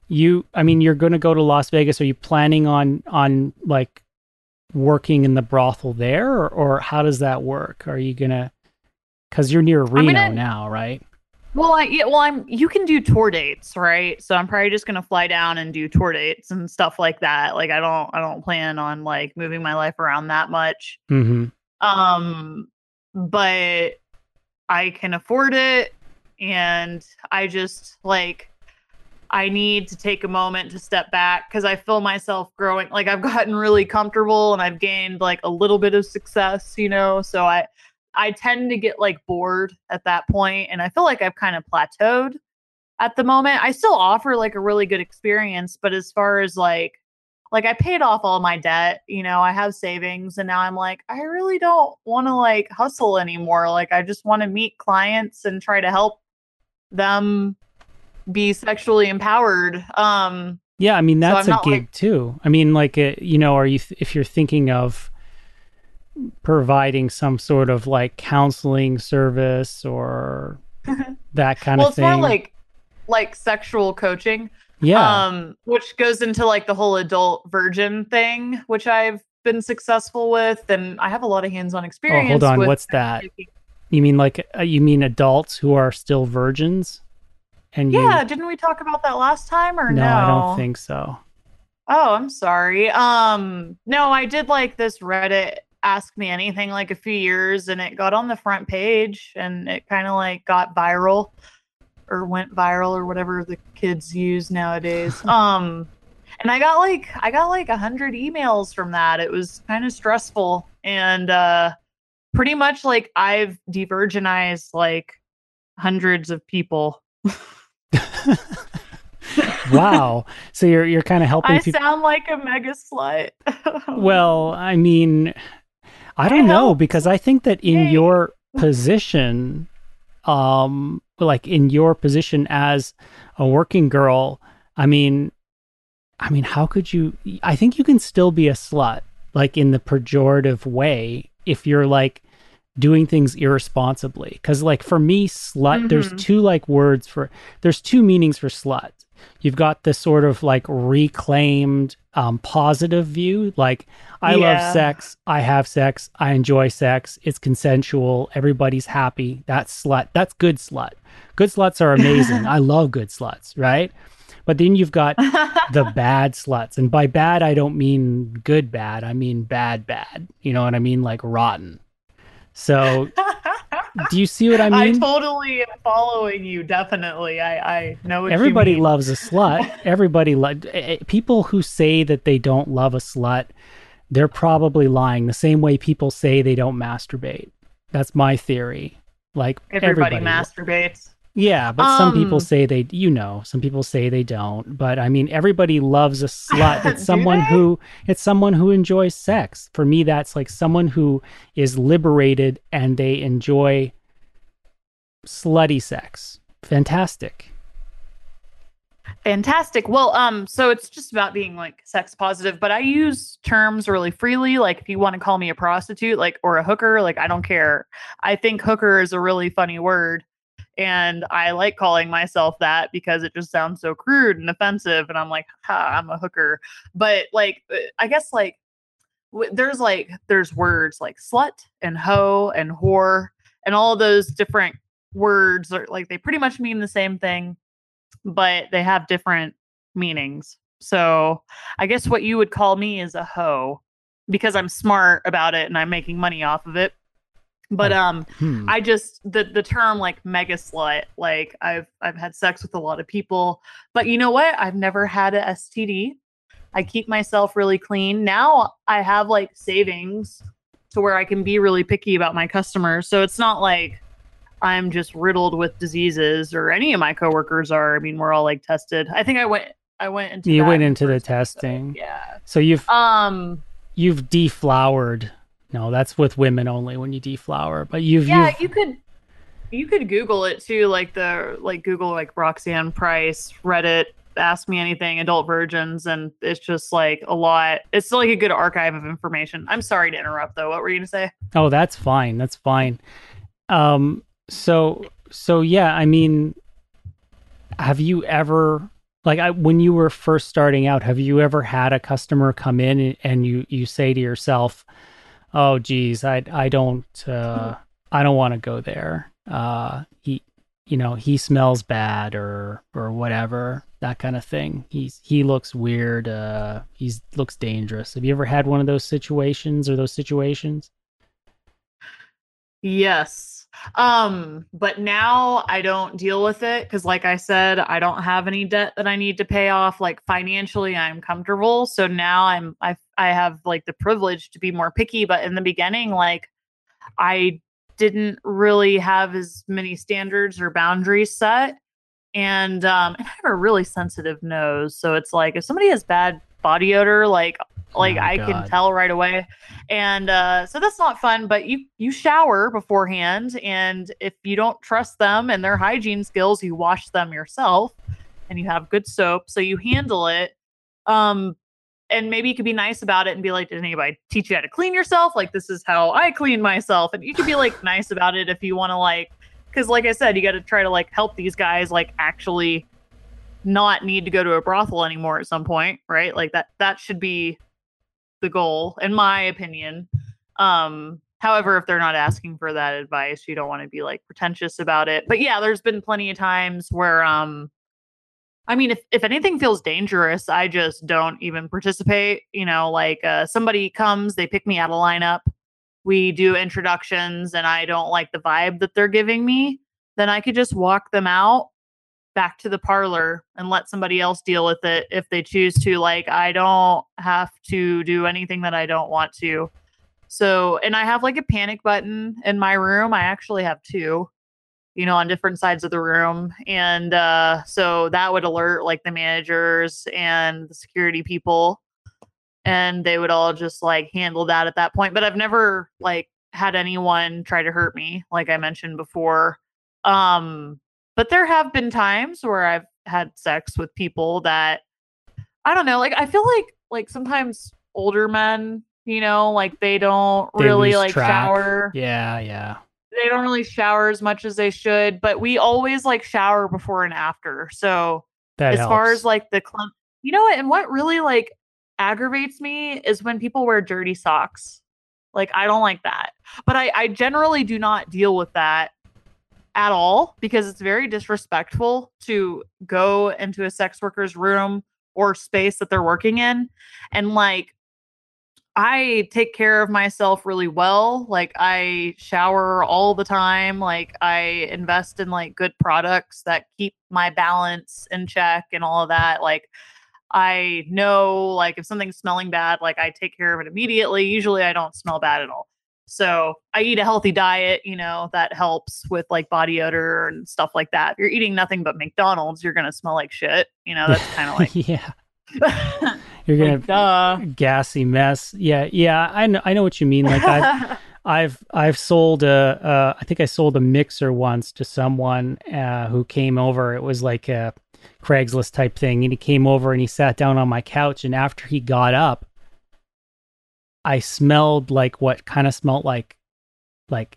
you. I mean, you're going to go to Las Vegas. Are you planning on on like working in the brothel there, or, or how does that work? Are you gonna? Because you're near Reno gonna- now, right? Well, I yeah, well I'm you can do tour dates, right? So I'm probably just gonna fly down and do tour dates and stuff like that. Like I don't I don't plan on like moving my life around that much. Mm-hmm. Um but I can afford it and I just like I need to take a moment to step back because I feel myself growing. Like I've gotten really comfortable and I've gained like a little bit of success, you know. So I I tend to get like bored at that point and I feel like I've kind of plateaued at the moment. I still offer like a really good experience, but as far as like like I paid off all my debt, you know, I have savings and now I'm like I really don't want to like hustle anymore. Like I just want to meet clients and try to help them be sexually empowered. Um Yeah, I mean that's I'm a gig like- too. I mean, like, uh, you know, are you th- if you're thinking of providing some sort of like counseling service or that kind well of it's more like like sexual coaching. yeah, um which goes into like the whole adult virgin thing which i've been successful with and i have a lot of hands-on oh, experience hold on, what's that? You mean like uh, you mean adults who are still virgins? And you, yeah didn't we talk about that last time or no, no, I don't think so. oh i'm sorry um no i did like this reddit ask me anything like a few years and it got on the front page and it kind of like got viral or went viral or whatever the kids use nowadays um and i got like i got like a hundred emails from that it was kind of stressful and uh pretty much like i've de-virginized like hundreds of people wow. So you're you're kind of helping i people. sound like a mega slut Well, I mean, I don't know because I think that in Yay. your position, um, like in your position as a working girl, I mean, I mean, how could you? I think you can still be a slut, like in the pejorative way, if you're like doing things irresponsibly. Because, like, for me, slut, there's Mhm. two like words for, there's two meanings for slut. You've got the sort of like reclaimed um, positive view, like I love sex, I have sex, I enjoy sex, it's consensual, everybody's happy. That's slut. That's good slut. Good sluts are amazing. I love good sluts, right? But then you've got the bad sluts. And by bad, I don't mean good bad. I mean bad bad. You know what I mean? Like rotten. So do you see what I mean? I, totally am following you. Definitely, I I know what Everybody you mean. loves a slut. Everybody lo- eh, eh, people who say that they don't love a slut, they're probably lying. The same way people say they don't masturbate. That's my theory. Like Everybody, everybody, masturbates. Yeah, but some people Um, say they, you know, some people say they don't. But I mean, everybody loves a slut. It's someone who, it's someone who enjoys sex. For me, that's like someone who is liberated and they enjoy slutty sex. Fantastic. Fantastic. Well, um, so it's just about being like sex positive, but I use terms really freely. Like if you want to call me a prostitute, like or a hooker, like I don't care. I think hooker is a really funny word. And I like calling myself that because it just sounds so crude and offensive. And I'm like, ha, I'm a hooker. But like, uh, I guess like w- there's like there's words like slut and hoe and whore and all those different words are like they pretty much mean the same thing but they have different meanings. So I guess what you would call me is a hoe because I'm smart about it and I'm making money off of it. But um Hmm. I just the the term like mega slut, like I've I've had sex with a lot of people, but you know what? I've never had a STD. I keep myself really clean. Now I have like savings to where I can be really picky about my customers. So it's not like I'm just riddled with diseases or any of my coworkers are. I mean, we're all like tested. I think I went I went into you went into the testing. Yeah. So you've Um you've deflowered. No, that's with women only when you deflower. But you've yeah, you've you could you could Google it too, like the like Google like Roxanne Price, Reddit, Ask Me Anything, Adult Virgins, and it's just like a lot. It's still like a good archive of information. I'm sorry to interrupt though. What were you gonna say? Oh, that's fine. That's fine. Um so so yeah, I mean have you ever like I, when you were first starting out, have you ever had a customer come in and, and you you say to yourself, "Oh geez, I I don't uh I don't want to go there." Uh he you know, he smells bad or or whatever, that kind of thing. He's he looks weird, uh he's looks dangerous. Have you ever had one of those situations or those situations? Yes. Um, but now I don't deal with it because, like I said, I don't have any debt that I need to pay off. Like financially, I'm comfortable. So now I'm I I have like the privilege to be more picky. But in the beginning, like I didn't really have as many standards or boundaries set. And um and I have a really sensitive nose. So it's like if somebody has bad body odor, like like Oh, I can tell right away. And uh so that's not fun, but you you shower beforehand and if you don't trust them and their hygiene skills, you wash them yourself and you have good soap so you handle it. Um and maybe you could be nice about it and be like, did anybody teach you how to clean yourself? Like, this is how I clean myself. And you could be like nice about it if you want to, like, because like I said, you got to try to like help these guys, like, actually not need to go to a brothel anymore at some point, right? Like, that, that should be the goal, in my opinion. Um, however, if they're not asking for that advice, you don't want to be like pretentious about it. But yeah, there's been plenty of times where, um, I mean, if, if anything feels dangerous, I just don't even participate. You know, like uh, somebody comes, they pick me out of lineup, we do introductions, and I don't like the vibe that they're giving me, then I could just walk them out back to the parlor and let somebody else deal with it if they choose to. Like, I don't have to do anything that I don't want to. So, and I have like a panic button in my room. I actually have two you know, on different sides of the room. And uh, so that would alert like the managers and the security people. And they would all just like handle that at that point. But I've never like had anyone try to hurt me, like I mentioned before. Um, but there have been times where I've had sex with people that I don't know, like I feel like like sometimes older men, you know, like they don't They really like track. shower Yeah, yeah. they don't really shower as much as they should, but we always like shower before and after. So That as far as like the clump, you know what? And what really like aggravates me is when people wear dirty socks. Like I don't like that, but I I generally do not deal with that at all because it's very disrespectful to go into a sex worker's room or space that they're working in and like I take care of myself really well. Like I shower all the time. Like I invest in like good products that keep my balance in check and all of that. Like I know like if something's smelling bad, like I take care of it immediately. Usually I don't smell bad at all. So I eat a healthy diet, you know, that helps with like body odor and stuff like that. If you're eating nothing but McDonald's, you're gonna smell like shit. You know, that's kind of like, yeah. You're gonna like duh. gassy mess. Yeah, yeah. I know. I know what you mean. Like I've I've I've sold a uh, I think I sold a mixer once to someone uh, who came over. It was like a Craigslist type thing. And he came over and he sat down on my couch. And after he got up, I smelled like what kind of smelled like, like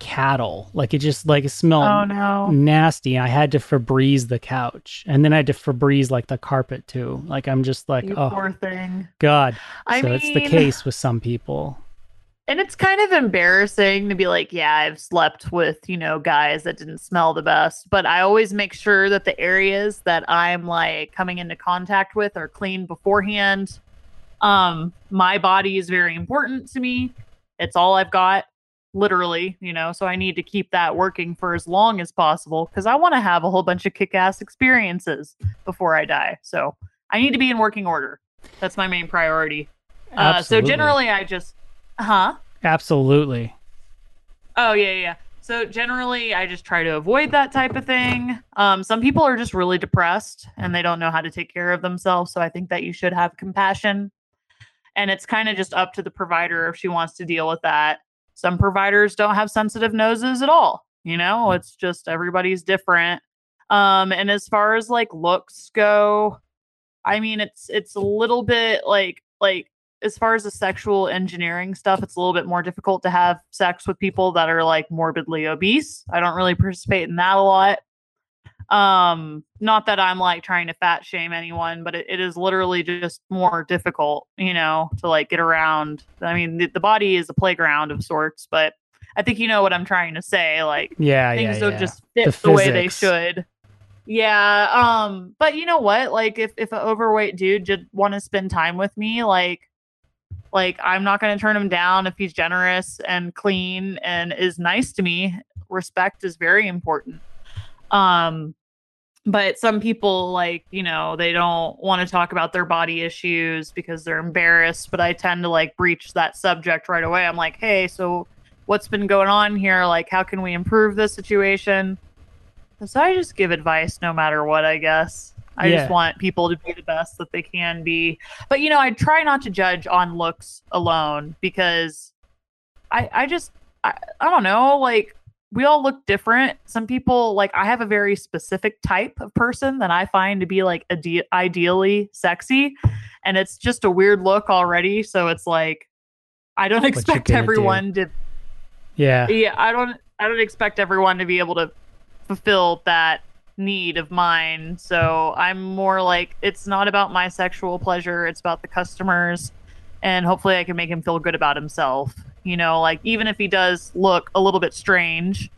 cattle. Like it just like it smelled Oh no. nasty. I had to Febreze the couch, and then I had to Febreze like the carpet too. Like I'm just like, You oh poor thing. god. I so mean, it's the case with some people. And it's kind of embarrassing to be like, yeah, I've slept with, you know, guys that didn't smell the best. But I always make sure that the areas that I'm like coming into contact with are clean beforehand. Um, my body is very important to me. It's all I've got, literally, you know, so I need to keep that working for as long as possible because I want to have a whole bunch of kick ass experiences before I die. So I need to be in working order. That's my main priority. Uh, so generally, I just, huh? Absolutely. Oh yeah, yeah. So generally, I just try to avoid that type of thing. Um, some people are just really depressed and they don't know how to take care of themselves. So I think that you should have compassion. And it's kind of just up to the provider if she wants to deal with that. Some providers don't have sensitive noses at all. You know, it's just everybody's different. Um, and as far as like looks go, I mean, it's it's a little bit like like as far as the sexual engineering stuff, it's a little bit more difficult to have sex with people that are like morbidly obese. I don't really participate in that a lot. Um, not that I'm like trying to fat shame anyone, but it, it is literally just more difficult, you know, to like get around. I mean, the, the body is a playground of sorts, but I think you know what I'm trying to say. Like Yeah, things yeah, don't yeah. just fit The the, way they should. Yeah. Um, but you know what? Like if if an overweight dude just want to spend time with me, like like I'm not gonna turn him down if he's generous and clean and is nice to me. Respect is very important. Um but some people like you know they don't want to talk about their body issues because they're embarrassed but i tend to like breach that subject right away. I'm like hey so what's been going on here? Like how can we improve this situation? So i just give advice no matter what i guess. I Yeah. just want people to be the best that they can be. But you know i try not to judge on looks alone because i i just i, I don't know like we all look different. Some people like I have a very specific type of person that I find to be like ide- ideally sexy, and it's just a weird look already. So it's like I don't expect gonna do? everyone to. Yeah. Yeah, I don't. I don't expect everyone to be able to fulfill that need of mine. So I'm more like it's not about my sexual pleasure. It's about the customers, and hopefully I can make him feel good about himself. You know, like even if he does look a little bit strange,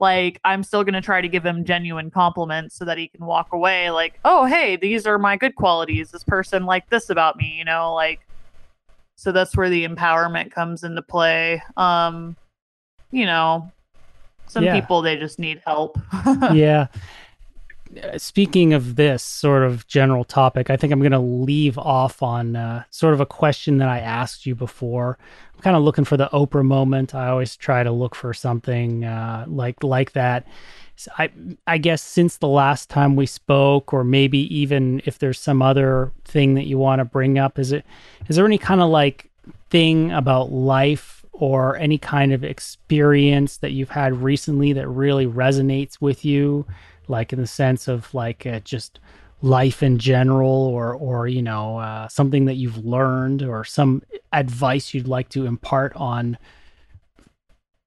like I'm still gonna try to give him genuine compliments so that he can walk away like, oh hey, these are my good qualities. This person liked this about me. You know, like. So that's where the empowerment comes into play. Um, you know, some Yeah. people they just need help. yeah. Speaking of this sort of general topic, I think I'm going to leave off on uh, sort of a question that I asked you before. Kind of looking for the Oprah moment. I always try to look for something uh, like like that. So I I guess since the last time we spoke, or maybe even if there's some other thing that you want to bring up, is it is there any kind of like thing about life or any kind of experience that you've had recently that really resonates with you like in the sense of like uh, just life in general or or you know uh, something that you've learned or some advice you'd like to impart on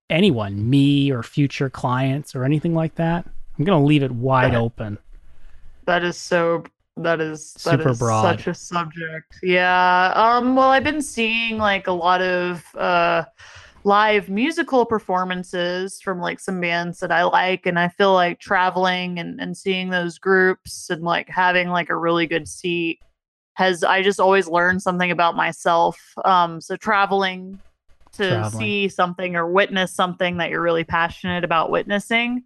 anyone me or future clients or anything like that i'm gonna leave it wide open that is so that is that Super is broad. such a subject. Yeah. Um well I've been seeing like a lot of uh live musical performances from like some bands that I like and I feel like traveling and, and seeing those groups and like having like a really good seat has I just always learned something about myself. Um so traveling to Traveling. see something or witness something that you're really passionate about witnessing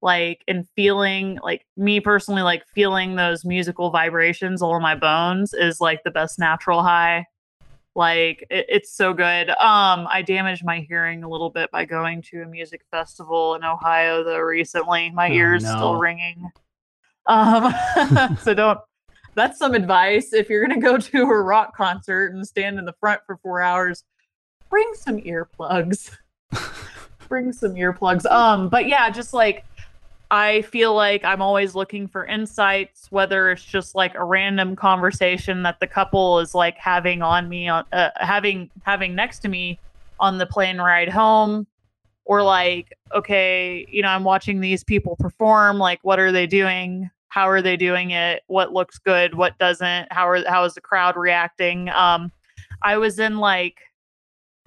like and feeling like me personally like feeling those musical vibrations all in my bones is like the best natural high like it, it's so good. Um i damaged my hearing a little bit by going to a music festival in ohio though recently. My Oh, ears no. still ringing. Um so don't that's some advice. If you're gonna go to a rock concert and stand in the front for four hours bring some earplugs. Bring some earplugs. Um but yeah just like I feel like I'm always looking for insights, whether it's just like a random conversation that the couple is like having on me on uh, having having next to me on the plane ride home, or like okay, you know, I'm watching these people perform. Like, what are they doing? How are they doing it? What looks good? What doesn't? How are how is the crowd reacting? Um, I was in like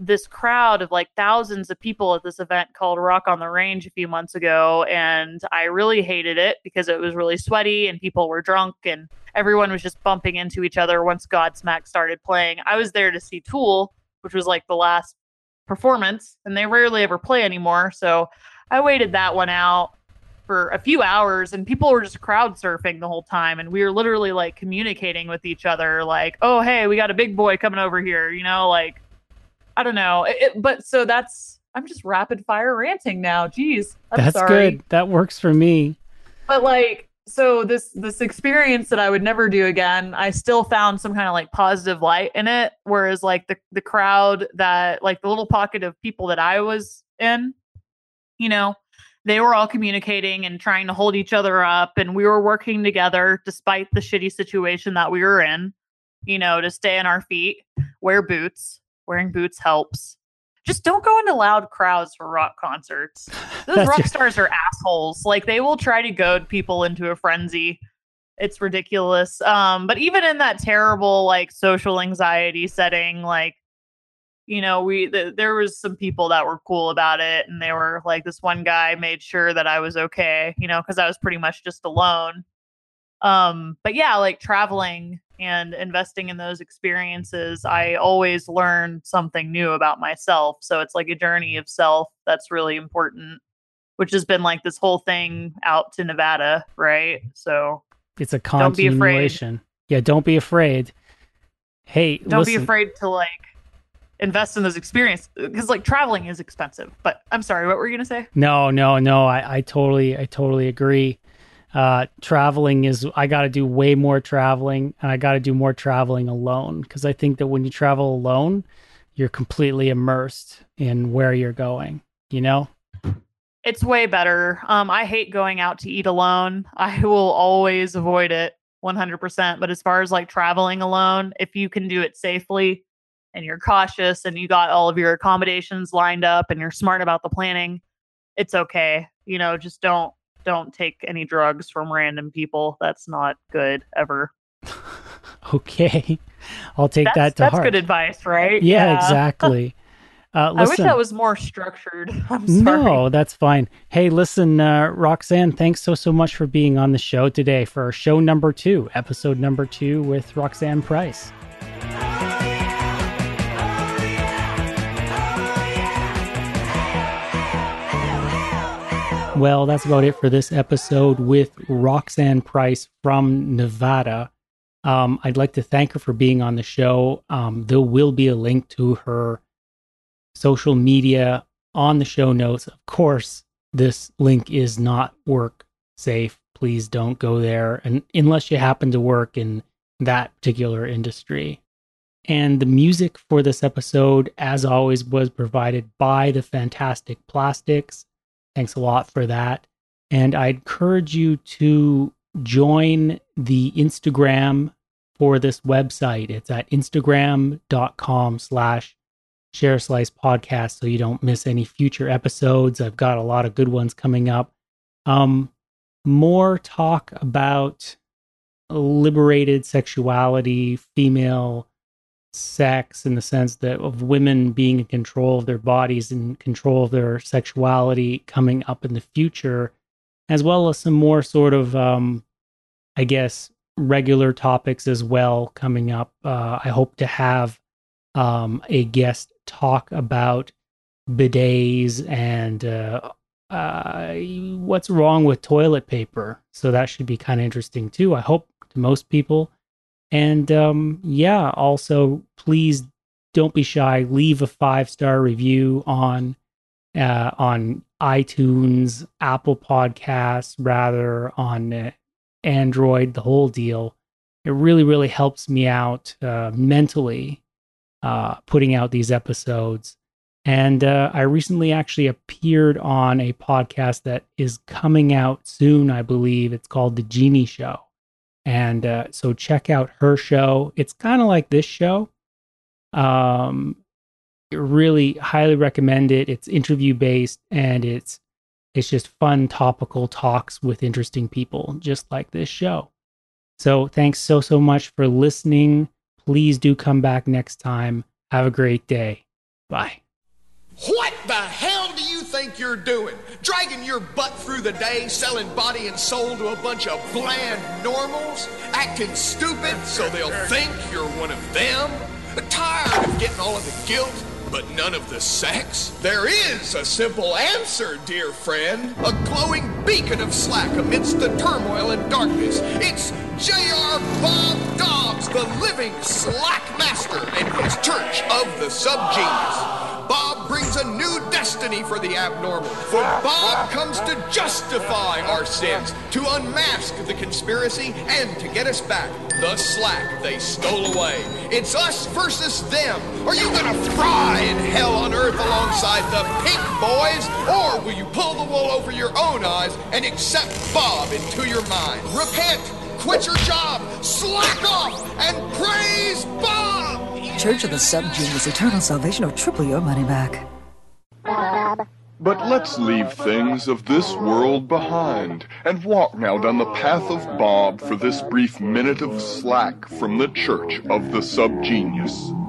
this crowd of like thousands of people at this event called Rock on the Range a few months ago. And I really hated it because it was really sweaty and people were drunk and everyone was just bumping into each other once Godsmack started playing. I was there to see Tool, which was like the last performance, and they rarely ever play anymore. So I waited that one out for a few hours and people were just crowd surfing the whole time and we were literally like communicating with each other like oh hey we got a big boy coming over here you know like I don't know. It, but so that's I'm just rapid fire ranting now. Jeez, I'm that's sorry. good. That works for me. But like, so this this experience that I would never do again, I still found some kind of like positive light in it. Whereas like the the crowd that like the little pocket of people that I was in, you know, they were all communicating and trying to hold each other up, and we were working together despite the shitty situation that we were in. You know, to stay on our feet, wear boots, wearing boots helps. Just don't go into loud crowds for rock concerts. Those rock stars are assholes. Like they will try to goad people into a frenzy. It's ridiculous. Um, but even in that terrible like social anxiety setting, like you know, we th- there was some people that were cool about it, and they were like, this one guy made sure that I was okay, you know, because I was pretty much just alone. Um, but yeah, like traveling and investing in those experiences, I always learn something new about myself. So it's like a journey of self that's really important, which has been like this whole thing out to Nevada, right? So it's a continuation. Don't yeah, don't be afraid. Hey, don't listen. be afraid to like invest in those experiences because like traveling is expensive. But I'm sorry, what were you gonna say? No, no, no. I, I totally, I totally agree uh, traveling is I got to do way more traveling and I got to do more traveling alone because I think that when you travel alone, you're completely immersed in where you're going, you know? It's way better. Um, I hate going out to eat alone. I will always avoid it 100%. But as far as like traveling alone, if you can do it safely and you're cautious and you got all of your accommodations lined up and you're smart about the planning, it's okay. You know, just don't don't take any drugs from random people. That's not good ever. okay. I'll take that's, that to that's heart. good advice, right? Yeah, yeah. exactly. Uh, I wish that was more structured. I'm sorry. No, that's fine. Hey, listen, uh, Roxanne, thanks so, so much for being on the show today for show number two, episode number two with Roxanne Price. Well, that's about it for this episode with Roxanne Price from Nevada. Um, I'd like to thank her for being on the show. Um, there will be a link to her social media on the show notes. Of course, this link is not work safe. Please don't go there and unless you happen to work in that particular industry. And the music for this episode, as always, was provided by the Fantastic Plastics. Thanks a lot for that. And I encourage you to join the Instagram for this website. It's at instagram.com slash share slice podcast so you don't miss any future episodes. I've got a lot of good ones coming up. Um, more talk about liberated sexuality, female sex in the sense that of women being in control of their bodies and control of their sexuality coming up in the future, as well as some more sort of, um, I guess, regular topics as well coming up. Uh, I hope to have um, a guest talk about bidets and uh, uh, what's wrong with toilet paper. So that should be kind of interesting too. I hope to most people. And um, yeah, also please don't be shy. Leave a five star review on uh, on iTunes, Apple Podcasts, rather on uh, Android, the whole deal. It really, really helps me out uh, mentally uh, putting out these episodes. And uh, I recently actually appeared on a podcast that is coming out soon, I believe. It's called The Genie Show. And uh, so check out her show. It's kind of like this show. Um, really highly recommend it. It's interview based and it's it's just fun topical talks with interesting people, just like this show. So thanks so so much for listening. Please do come back next time. Have a great day. Bye. What the hell do you think you're doing? Dragging your butt through the day, selling body and soul to a bunch of bland normals? Acting stupid so they'll think you're one of them? Tired of getting all of the guilt, but none of the sex? There is a simple answer, dear friend. A glowing beacon of slack amidst the turmoil and darkness. It's J.R. Bob Dobbs, the living slack master, and his church of the subgenius. Bob brings a new destiny for the abnormal. For Bob comes to justify our sins, to unmask the conspiracy, and to get us back the slack they stole away. It's us versus them. Are you gonna fry in hell on earth alongside the pink boys? Or will you pull the wool over your own eyes and accept Bob into your mind? Repent, quit your job, slack off, and praise Bob! Church of the Subgenius Eternal Salvation or triple your money back. But let's leave things of this world behind and walk now down the path of Bob for this brief minute of slack from the Church of the Subgenius.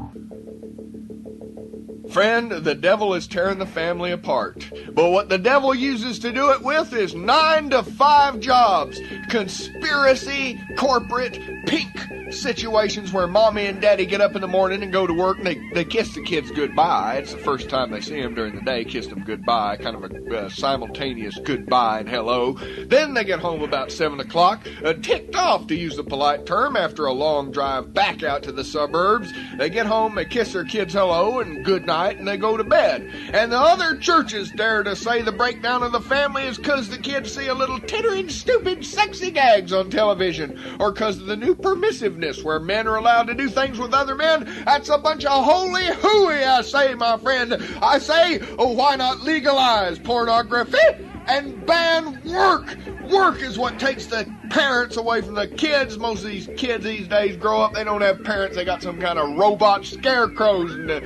Friend, the devil is tearing the family apart. But what the devil uses to do it with is nine to five jobs. Conspiracy, corporate, pink situations where mommy and daddy get up in the morning and go to work and they, they kiss the kids goodbye. It's the first time they see them during the day, kiss them goodbye, kind of a uh, simultaneous goodbye and hello. Then they get home about 7 o'clock, uh, ticked off to use the polite term after a long drive back out to the suburbs. They get home, they kiss their kids hello and good night, and they go to bed. And the other churches dare to say the breakdown of the family is because the kids see a little tittering, stupid, sexy gags on television, or because of the new permissiveness where men are allowed to do things with other men. That's a bunch of holy hooey, I say, my friend. I say, oh, why not legalize pornography? and ban work. Work is what takes the parents away from the kids. Most of these kids these days grow up, they don't have parents. They got some kind of robot scarecrows. And, uh,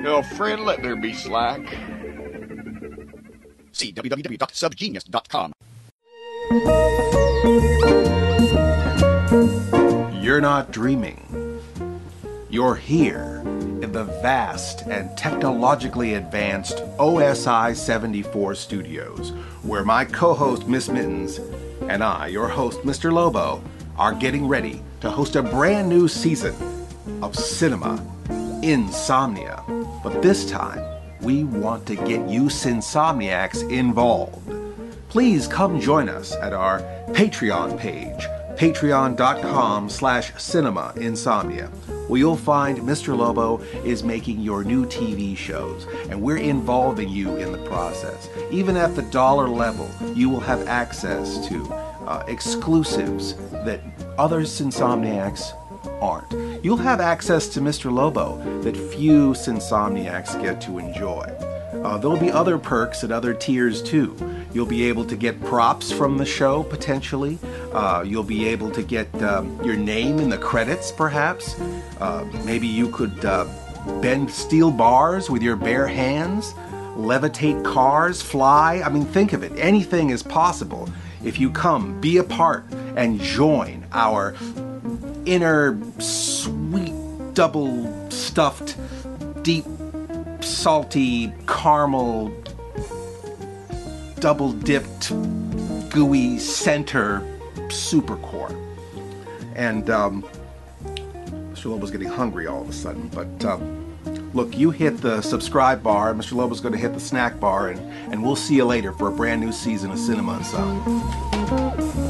uh, you friend, let there be slack. See www.subgenius.com. You're not dreaming. You're here in the vast and technologically advanced OSI 74 studios, where my co host Miss Mittens and I, your host Mr. Lobo, are getting ready to host a brand new season of cinema insomnia. But this time, we want to get you Sinsomniacs involved. Please come join us at our Patreon page patreon.com slash cinema insomnia where you'll find Mr. Lobo is making your new TV shows, and we're involving you in the process. Even at the dollar level, you will have access to uh, exclusives that other insomniacs aren't. You'll have access to Mr. Lobo that few insomniacs get to enjoy. Uh, there'll be other perks at other tiers too. You'll be able to get props from the show potentially. Uh, you'll be able to get um, your name in the credits, perhaps. Uh, maybe you could uh, bend steel bars with your bare hands, levitate cars, fly. I mean, think of it. Anything is possible if you come, be a part, and join our inner sweet, double stuffed, deep, salty, caramel, double dipped, gooey center super core. And um, Mr. Lobo's getting hungry all of a sudden, but um, look, you hit the subscribe bar, Mr. Lobo's going to hit the snack bar, and, and we'll see you later for a brand new season of Cinema and.